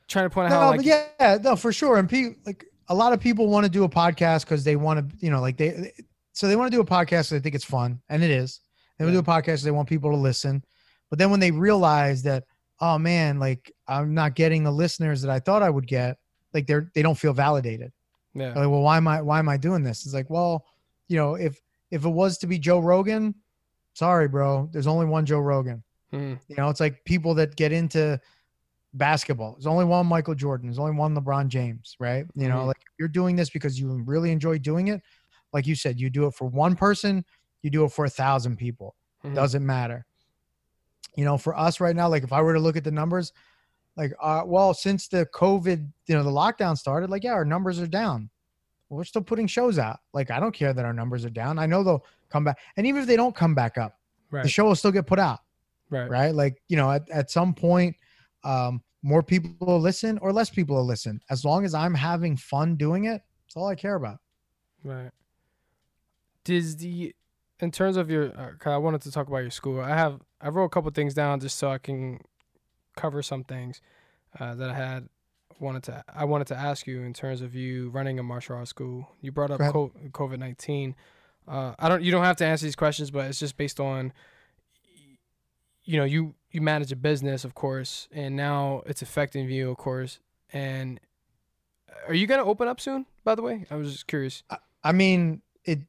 trying to point out No, how like yeah, no, for sure. And people like a lot of people want to do a podcast because they want to, you know, like they, so they want to do a podcast. They think it's fun, and it is. They want to do a podcast. They want people to listen, but then when they realize that, oh man, like I'm not getting the listeners that I thought I would get, like they're they don't feel validated. yeah, They're like, well, why am I why am I doing this? It's like, well, you know, if if it was to be Joe Rogan, sorry, bro, there's only one Joe Rogan. Mhm. You know, it's like people that get into basketball. There's only one Michael Jordan. There's only one LeBron James, right? You know, Mhm. like you're doing this because you really enjoy doing it. Like you said, you do it for one person, you do it for a thousand people. Mhm. Doesn't matter. You know, for us right now, like if I were to look at the numbers, like, uh, well, since the COVID, you know, the lockdown started, like, yeah, our numbers are down. Well, we're still putting shows out. Like, I don't care that our numbers are down. I know they'll come back. And even if they don't come back up, right, the show will still get put out right, right? Like, you know, at, at some point, um, more people will listen or less people will listen. As long as I'm having fun doing it, that's all I care about. right. Does the in terms of your? Uh, I wanted to talk about your school. I have I wrote a couple things down just so I can cover some things uh, that I had wanted to I wanted to ask you in terms of you running a martial arts school. You brought up COVID nineteen. Uh, I don't. You don't have to answer these questions, but it's just based on. You know, you you manage a business, of course, and now it's affecting you, of course. And are you gonna open up soon? By the way, I was just curious. I mean, it.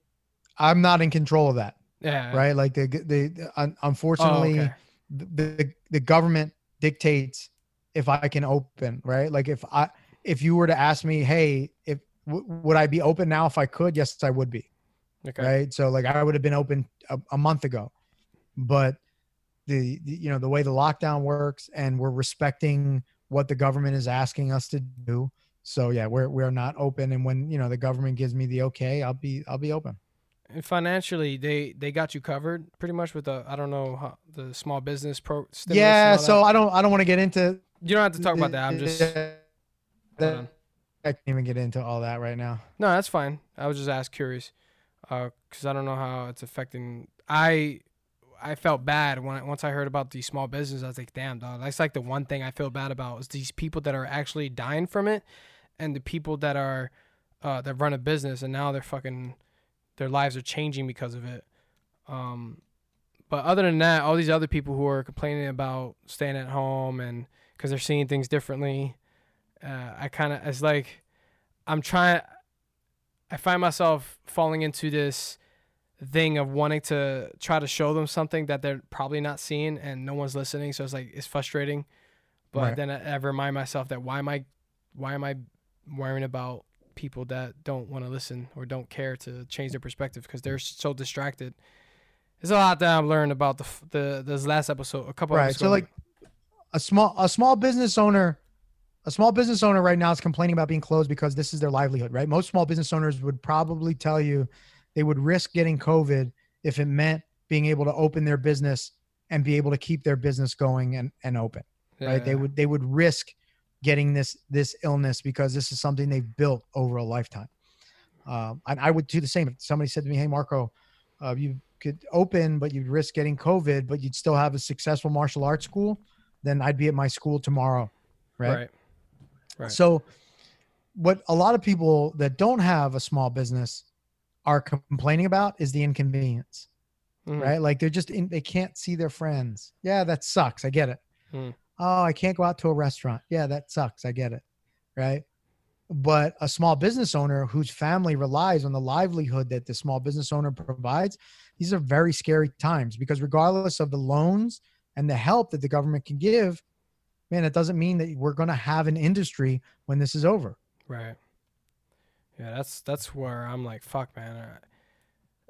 I'm not in control of that, Yeah. right? Like the the, the un, Oh, unfortunately, okay. the, the the government dictates if I can open, right? Like if I if you were to ask me, hey, if w- would I be open now if I could? Yes, I would be. Okay. right so like i would have been open a, a month ago but the, the you know the way the lockdown works and we're respecting what the government is asking us to do so yeah we're we're not open and when you know the government gives me the okay i'll be i'll be open And financially, they they got you covered pretty much with the I don't know how, the small business pro. yeah so i don't i don't want to get into you don't have to talk about that. I'm just i can't even get into all that right now no, that's fine. I was just asked curious, uh, because I don't know how it's affecting. I I felt bad when I, once I heard about these small businesses. I was like, damn, dog. That's like the one thing I feel bad about is these people that are actually dying from it, and the people that are uh, that run a business and now they're fucking their lives are changing because of it. Um, but other than that, all these other people who are complaining about staying at home and because they're seeing things differently, uh, I kind of it's like I'm trying. I find myself falling into this thing of wanting to try to show them something that they're probably not seeing and no one's listening. So it's like it's frustrating. But Right. then I, I remind myself that why am I, why am I worrying about people that don't want to listen or don't care to change their perspective because they're so distracted. There's a lot that I've learned about the the this last episode. A couple right so ago. like a small a small business owner a small business owner right now is complaining about being closed because this is their livelihood right most small business owners would probably tell you they would risk getting covid if it meant being able to open their business and be able to keep their business going and, and open right? They would they would risk getting this this illness because this is something they've built over a lifetime. Um, and i would do the same. If somebody said to me hey marco uh, you could open but you'd risk getting covid but you'd still have a successful martial arts school then i'd be at my school tomorrow right, right. Right. so what a lot of people that don't have a small business are complaining about is the inconvenience Mhm. right? Like they're just in, they can't see their friends. Yeah, that sucks. I get it. Hmm. Oh, I can't go out to a restaurant. Yeah, that sucks. I get it. Right. But a small business owner whose family relies on the livelihood that the small business owner provides, these are very scary times because regardless of the loans and the help that the government can give, man, it doesn't mean that we're going to have an industry when this is over. Right. Yeah, that's that's where I'm like, fuck, man. uh,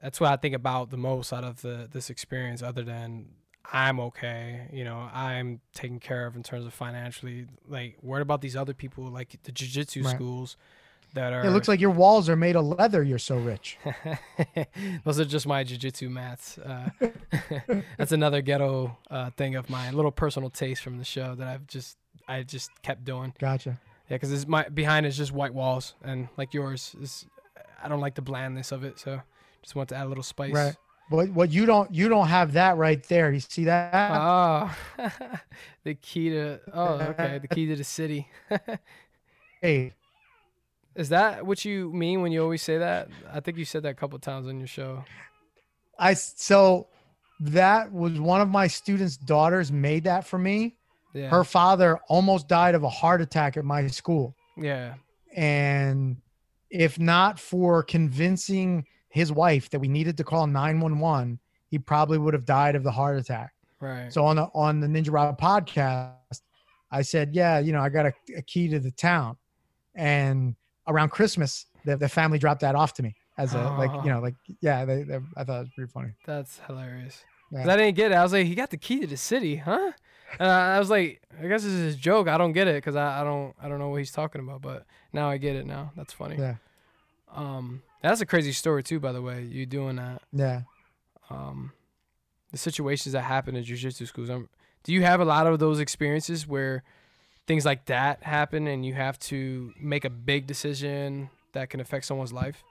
That's what I think about the most out of the this experience, other than I'm okay. You know, I'm taken care of in terms of financially. Like, what about these other people, like the jujitsu Right. schools, that are? It looks like your walls are made of leather. You're so rich. Those are just my jujitsu mats. Uh, that's another ghetto uh, thing of mine. A little personal taste from the show that I've just I just kept doing. Gotcha. Yeah, because my behind is just white walls, and like yours is, I don't like the blandness of it, so just want to add a little spice. Right. What what you don't you don't have that right there. You see that? Oh, the key to oh okay, the key to the city. hey, Is that what you mean when you always say that? I think you said that a couple times on your show. I so that was one of my students' daughters made that for me. Yeah. Her father almost died of a heart attack at my school. yeah. And if not for convincing his wife that we needed to call 911, he probably would have died of the heart attack. Right. So on the on the Ninja Rob podcast, I said, "Yeah, you know, I got a, a key to the town," and around Christmas, the, the family dropped that off to me as a like, Oh. you know, like yeah, they, they, I thought it was pretty funny. That's hilarious. Yeah. I didn't get it. I was like, he got the key to the city, huh? And I, I was like, I guess this is a joke. I don't get it because I, I don't I don't know what he's talking about. But now I get it. Now that's funny. Yeah, Um, that's a crazy story too. By the way, you doing that. yeah. Um, the situations that happen at jujitsu schools. Um, do you have a lot of those experiences where things like that happen and you have to make a big decision that can affect someone's life?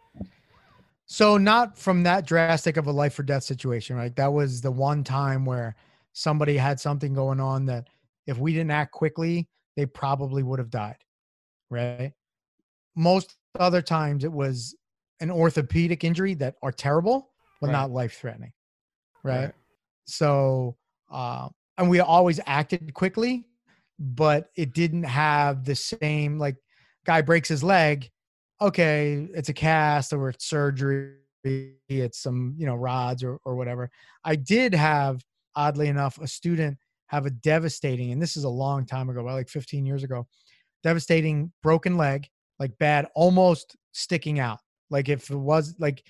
So not from that drastic of a life or death situation, right? That was the one time where somebody had something going on that if we didn't act quickly, they probably would have died, right? Most other times it was an orthopedic injury that are terrible, but Right. not life threatening, right? So, uh, and we always acted quickly, but it didn't have the same like guy breaks his leg. Okay, it's a cast or it's surgery, it's some you know rods or or whatever. I did have, oddly enough, a student have a devastating, and this is a long time ago, about like 15 years ago, devastating broken leg, like bad, almost sticking out. Like if it was like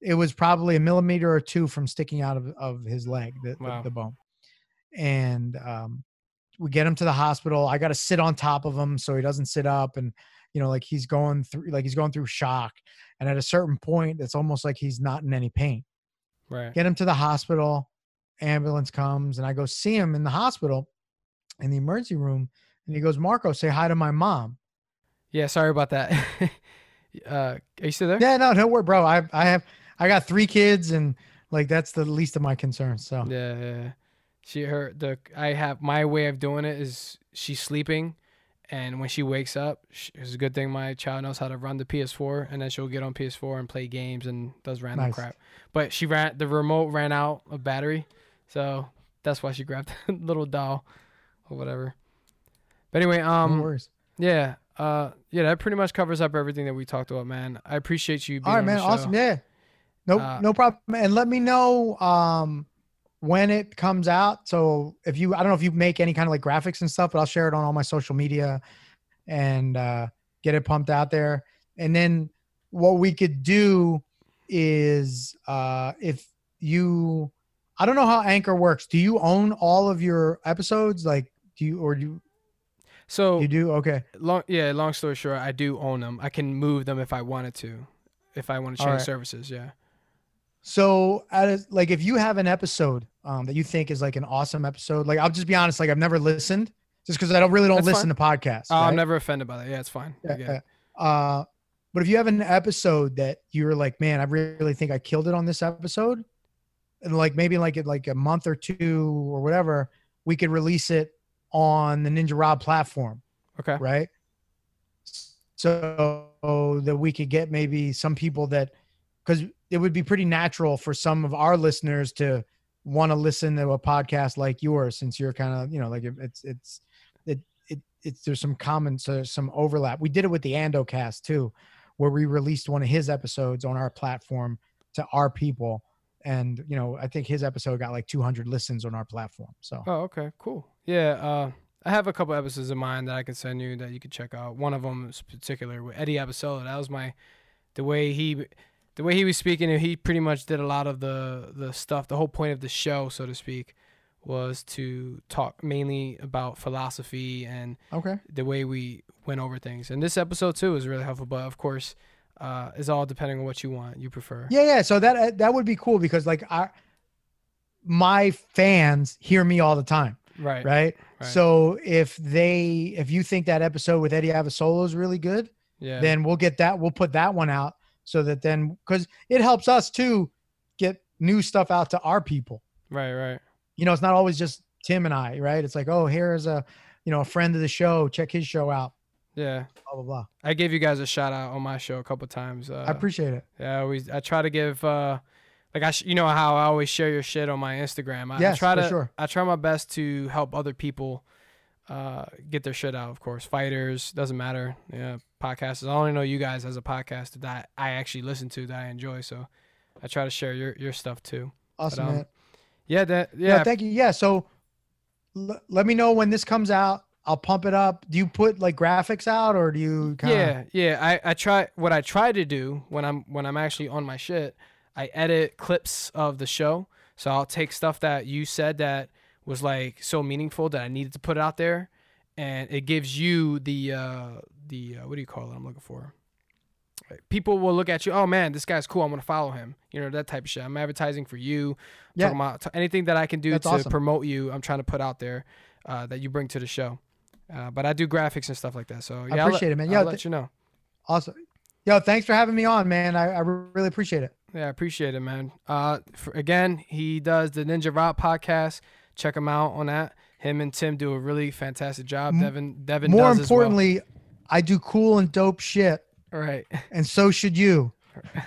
it was probably a millimeter or two from sticking out of, of his leg, the, the- the, bone. And um, we get him to the hospital. I got to sit on top of him so he doesn't sit up, and you know, like he's going through, like he's going through shock. And at a certain point, it's almost like he's not in any pain. Right. Get him to the hospital. Ambulance comes, and I go see him in the hospital, in the emergency room, and he goes, "Marco, say hi to my mom." Yeah. Sorry about that. uh, are you still there? Yeah, no, don't worry, bro. I I have I got three kids, and like that's the least of my concerns. So Yeah, yeah. She her the I have my way of doing it is she's sleeping, and when she wakes up, sh it's a good thing my child knows how to run the PS4, and then she'll get on PS4 and play games and does random Nice. crap. But she ran the remote ran out of battery, so that's why she grabbed the little doll or whatever. But anyway, no um, worries. yeah, uh, yeah, that pretty much covers up everything that we talked about, man. I appreciate you being All right, man. Awesome. Yeah. No, Uh, no problem. And let me know um when it comes out. So if you, I don't know if you make any kind of like graphics and stuff, but I'll share it on all my social media and uh, get it pumped out there. And then what we could do is uh if you, I don't know how Anchor works. Do you own all of your episodes? Like, do you or do you, So you do? Okay. long yeah long story short i do own them i can move them if i wanted to if i want to change Alright. services yeah So, as, like, if you have an episode um, that you think is like an awesome episode, like, I'll just be honest, like, I've never listened just because I don't really don't That's listen to podcasts. oh, i'm never offended by that yeah it's fine Yeah, yeah. Uh, but if you have an episode that you're like, man, I really think I killed it on this episode, and like maybe like in like a month or two or whatever, we could release it on the Ninja Rob platform, okay right? So that we could get maybe some people that, because it would be pretty natural for some of our listeners to want to listen to a podcast like yours, since you're kind of, you know, like it's it's it it it's there's some common so there's some overlap. We did it with the Andocast too, where we released one of his episodes on our platform to our people, and you know, I think his episode got like 200 listens on our platform. So oh okay cool yeah uh i have a couple episodes in mind that i can send you that you could check out one of them is particular with eddie Abasolo that was my the way he the way he was speaking he pretty much did a lot of the the stuff the whole point of the show so to speak was to talk mainly about philosophy and okay, the way we went over things. And this episode too is really helpful, but of course, uh, is all depending on what you want, you prefer. Yeah, yeah. So that uh, that would be cool because like I, my fans hear me all the time, Right. right? Right. So if they if you think that episode with Eddie Abasolo is really good, Yeah. then we'll get that. We'll put that one out. so that then because it helps us too get new stuff out to our people. Right, right. You know, it's not always just Tim and I, right? It's like, oh, here's a you know a friend of the show. Check his show out. Yeah. Blah blah blah. I gave you guys a shout out on my show a couple times. Uh, I appreciate it. Yeah, I always I try to give uh like I sh- you know how I always share your shit on my Instagram. I, I Yes, try for to sure. I try my best to help other people uh get their shit out, of course. Fighters, doesn't matter. Yeah, podcasters. I only know you guys as a podcast that I actually listen to that I enjoy, so I try to share your your stuff too. Awesome, um, man. Yeah, that Yeah, yeah. thank you. Yeah, so l- let me know when this comes out. I'll pump it up. Do you put like graphics out or do you kind of Yeah, yeah. I, I try what I try to do when I'm when I'm actually on my shit. I edit clips of the show, so I'll take stuff that you said that was like so meaningful that I needed to put it out there, and it gives you the uh, the uh, what do you call it? I'm looking for. People will look at you. Oh man, this guy's cool. I'm gonna follow him. You know that type of shit. I'm advertising for you. Yeah. Talking about t- anything that I can do That's to awesome. promote you. I'm trying to put out there uh, that you bring to the show. Uh, but I do graphics and stuff like that. So yeah, I'll appreciate let, it, man. I'll Yeah, let you know. awesome? Yo, thanks for having me on, man. I, I really appreciate it. Yeah, I appreciate it, man. Uh, for, again, he does the Ninja Rock podcast. Check him out on that. Him and Tim do a really fantastic job. Devin, Devin More importantly, I do cool and dope shit, right? and so should you.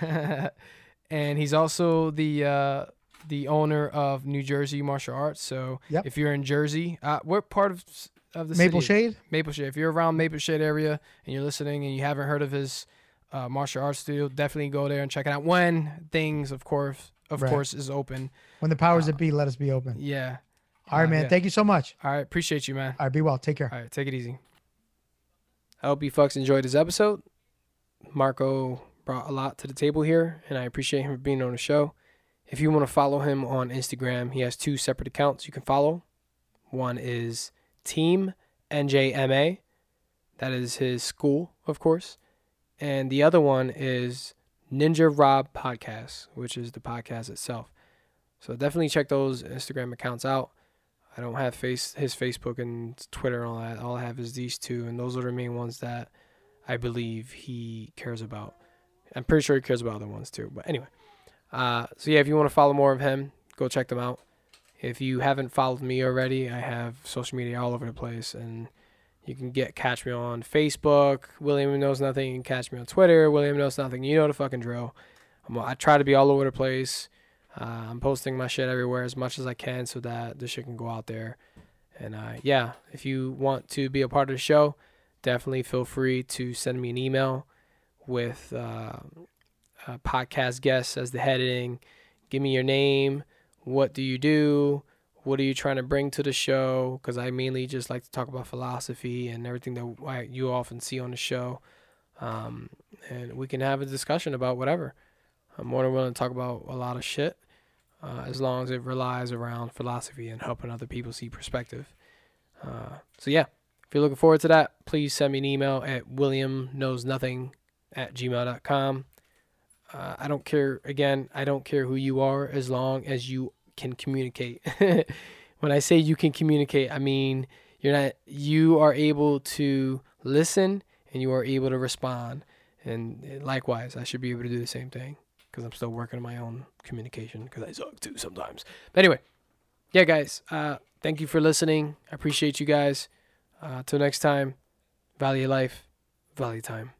and he's also the uh, the owner of New Jersey Martial Arts. So Yep. if you're in Jersey, uh, what part of of the Maple city? Shade. Maple Shade. If you're around Maple Shade area and you're listening and you haven't heard of his uh, martial arts studio, definitely go there and check it out. When things, of course, of Right. course, is open. When the powers Uh, that be, let us be open. Yeah. All right, Uh, man. yeah. Thank you so much. All right. Appreciate you, man. All right, be well. Take care. All right. Take it easy. I hope you fucks enjoyed this episode. Marco brought a lot to the table here, and I appreciate him for being on the show. If you want to follow him on Instagram, he has two separate accounts you can follow. One is Team NJMA, that is his school, of course, and the other one is Ninja Rob Podcast, which is the podcast itself. So definitely check those Instagram accounts out. I don't have face his Facebook and Twitter and all that. All I have is these two, and those are the main ones that I believe he cares about. I'm pretty sure he cares about other ones too. But anyway, uh, so yeah, if you want to follow more of him, go check them out. If you haven't followed me already, I have social media all over the place, and you can get catch me on Facebook. William knows nothing. You can catch me on Twitter. William knows nothing. You know the fucking drill. I'm, I try to be all over the place. Uh, I'm posting my shit everywhere as much as I can so that the shit can go out there. And uh, yeah, if you want to be a part of the show, definitely feel free to send me an email with uh, podcast guests as the heading. Give me your name. What do you do? What are you trying to bring to the show? Because I mainly just like to talk about philosophy and everything that I, you often see on the show. Um, and we can have a discussion about whatever. I'm more than willing to talk about a lot of shit uh, as long as it relies around philosophy and helping other people see perspective. Uh, so, yeah, if you're looking forward to that, please send me an email at williamknowsnothing at gmail.com. Uh, I don't care, again, I don't care who you are as long as you can communicate. when I say you can communicate, I mean you're not, you are able to listen and you are able to respond. And likewise, I should be able to do the same thing because I'm still working on my own communication because I suck too sometimes. But anyway, yeah, guys, uh, thank you for listening. I appreciate you guys. Uh, till next time, value life, value time.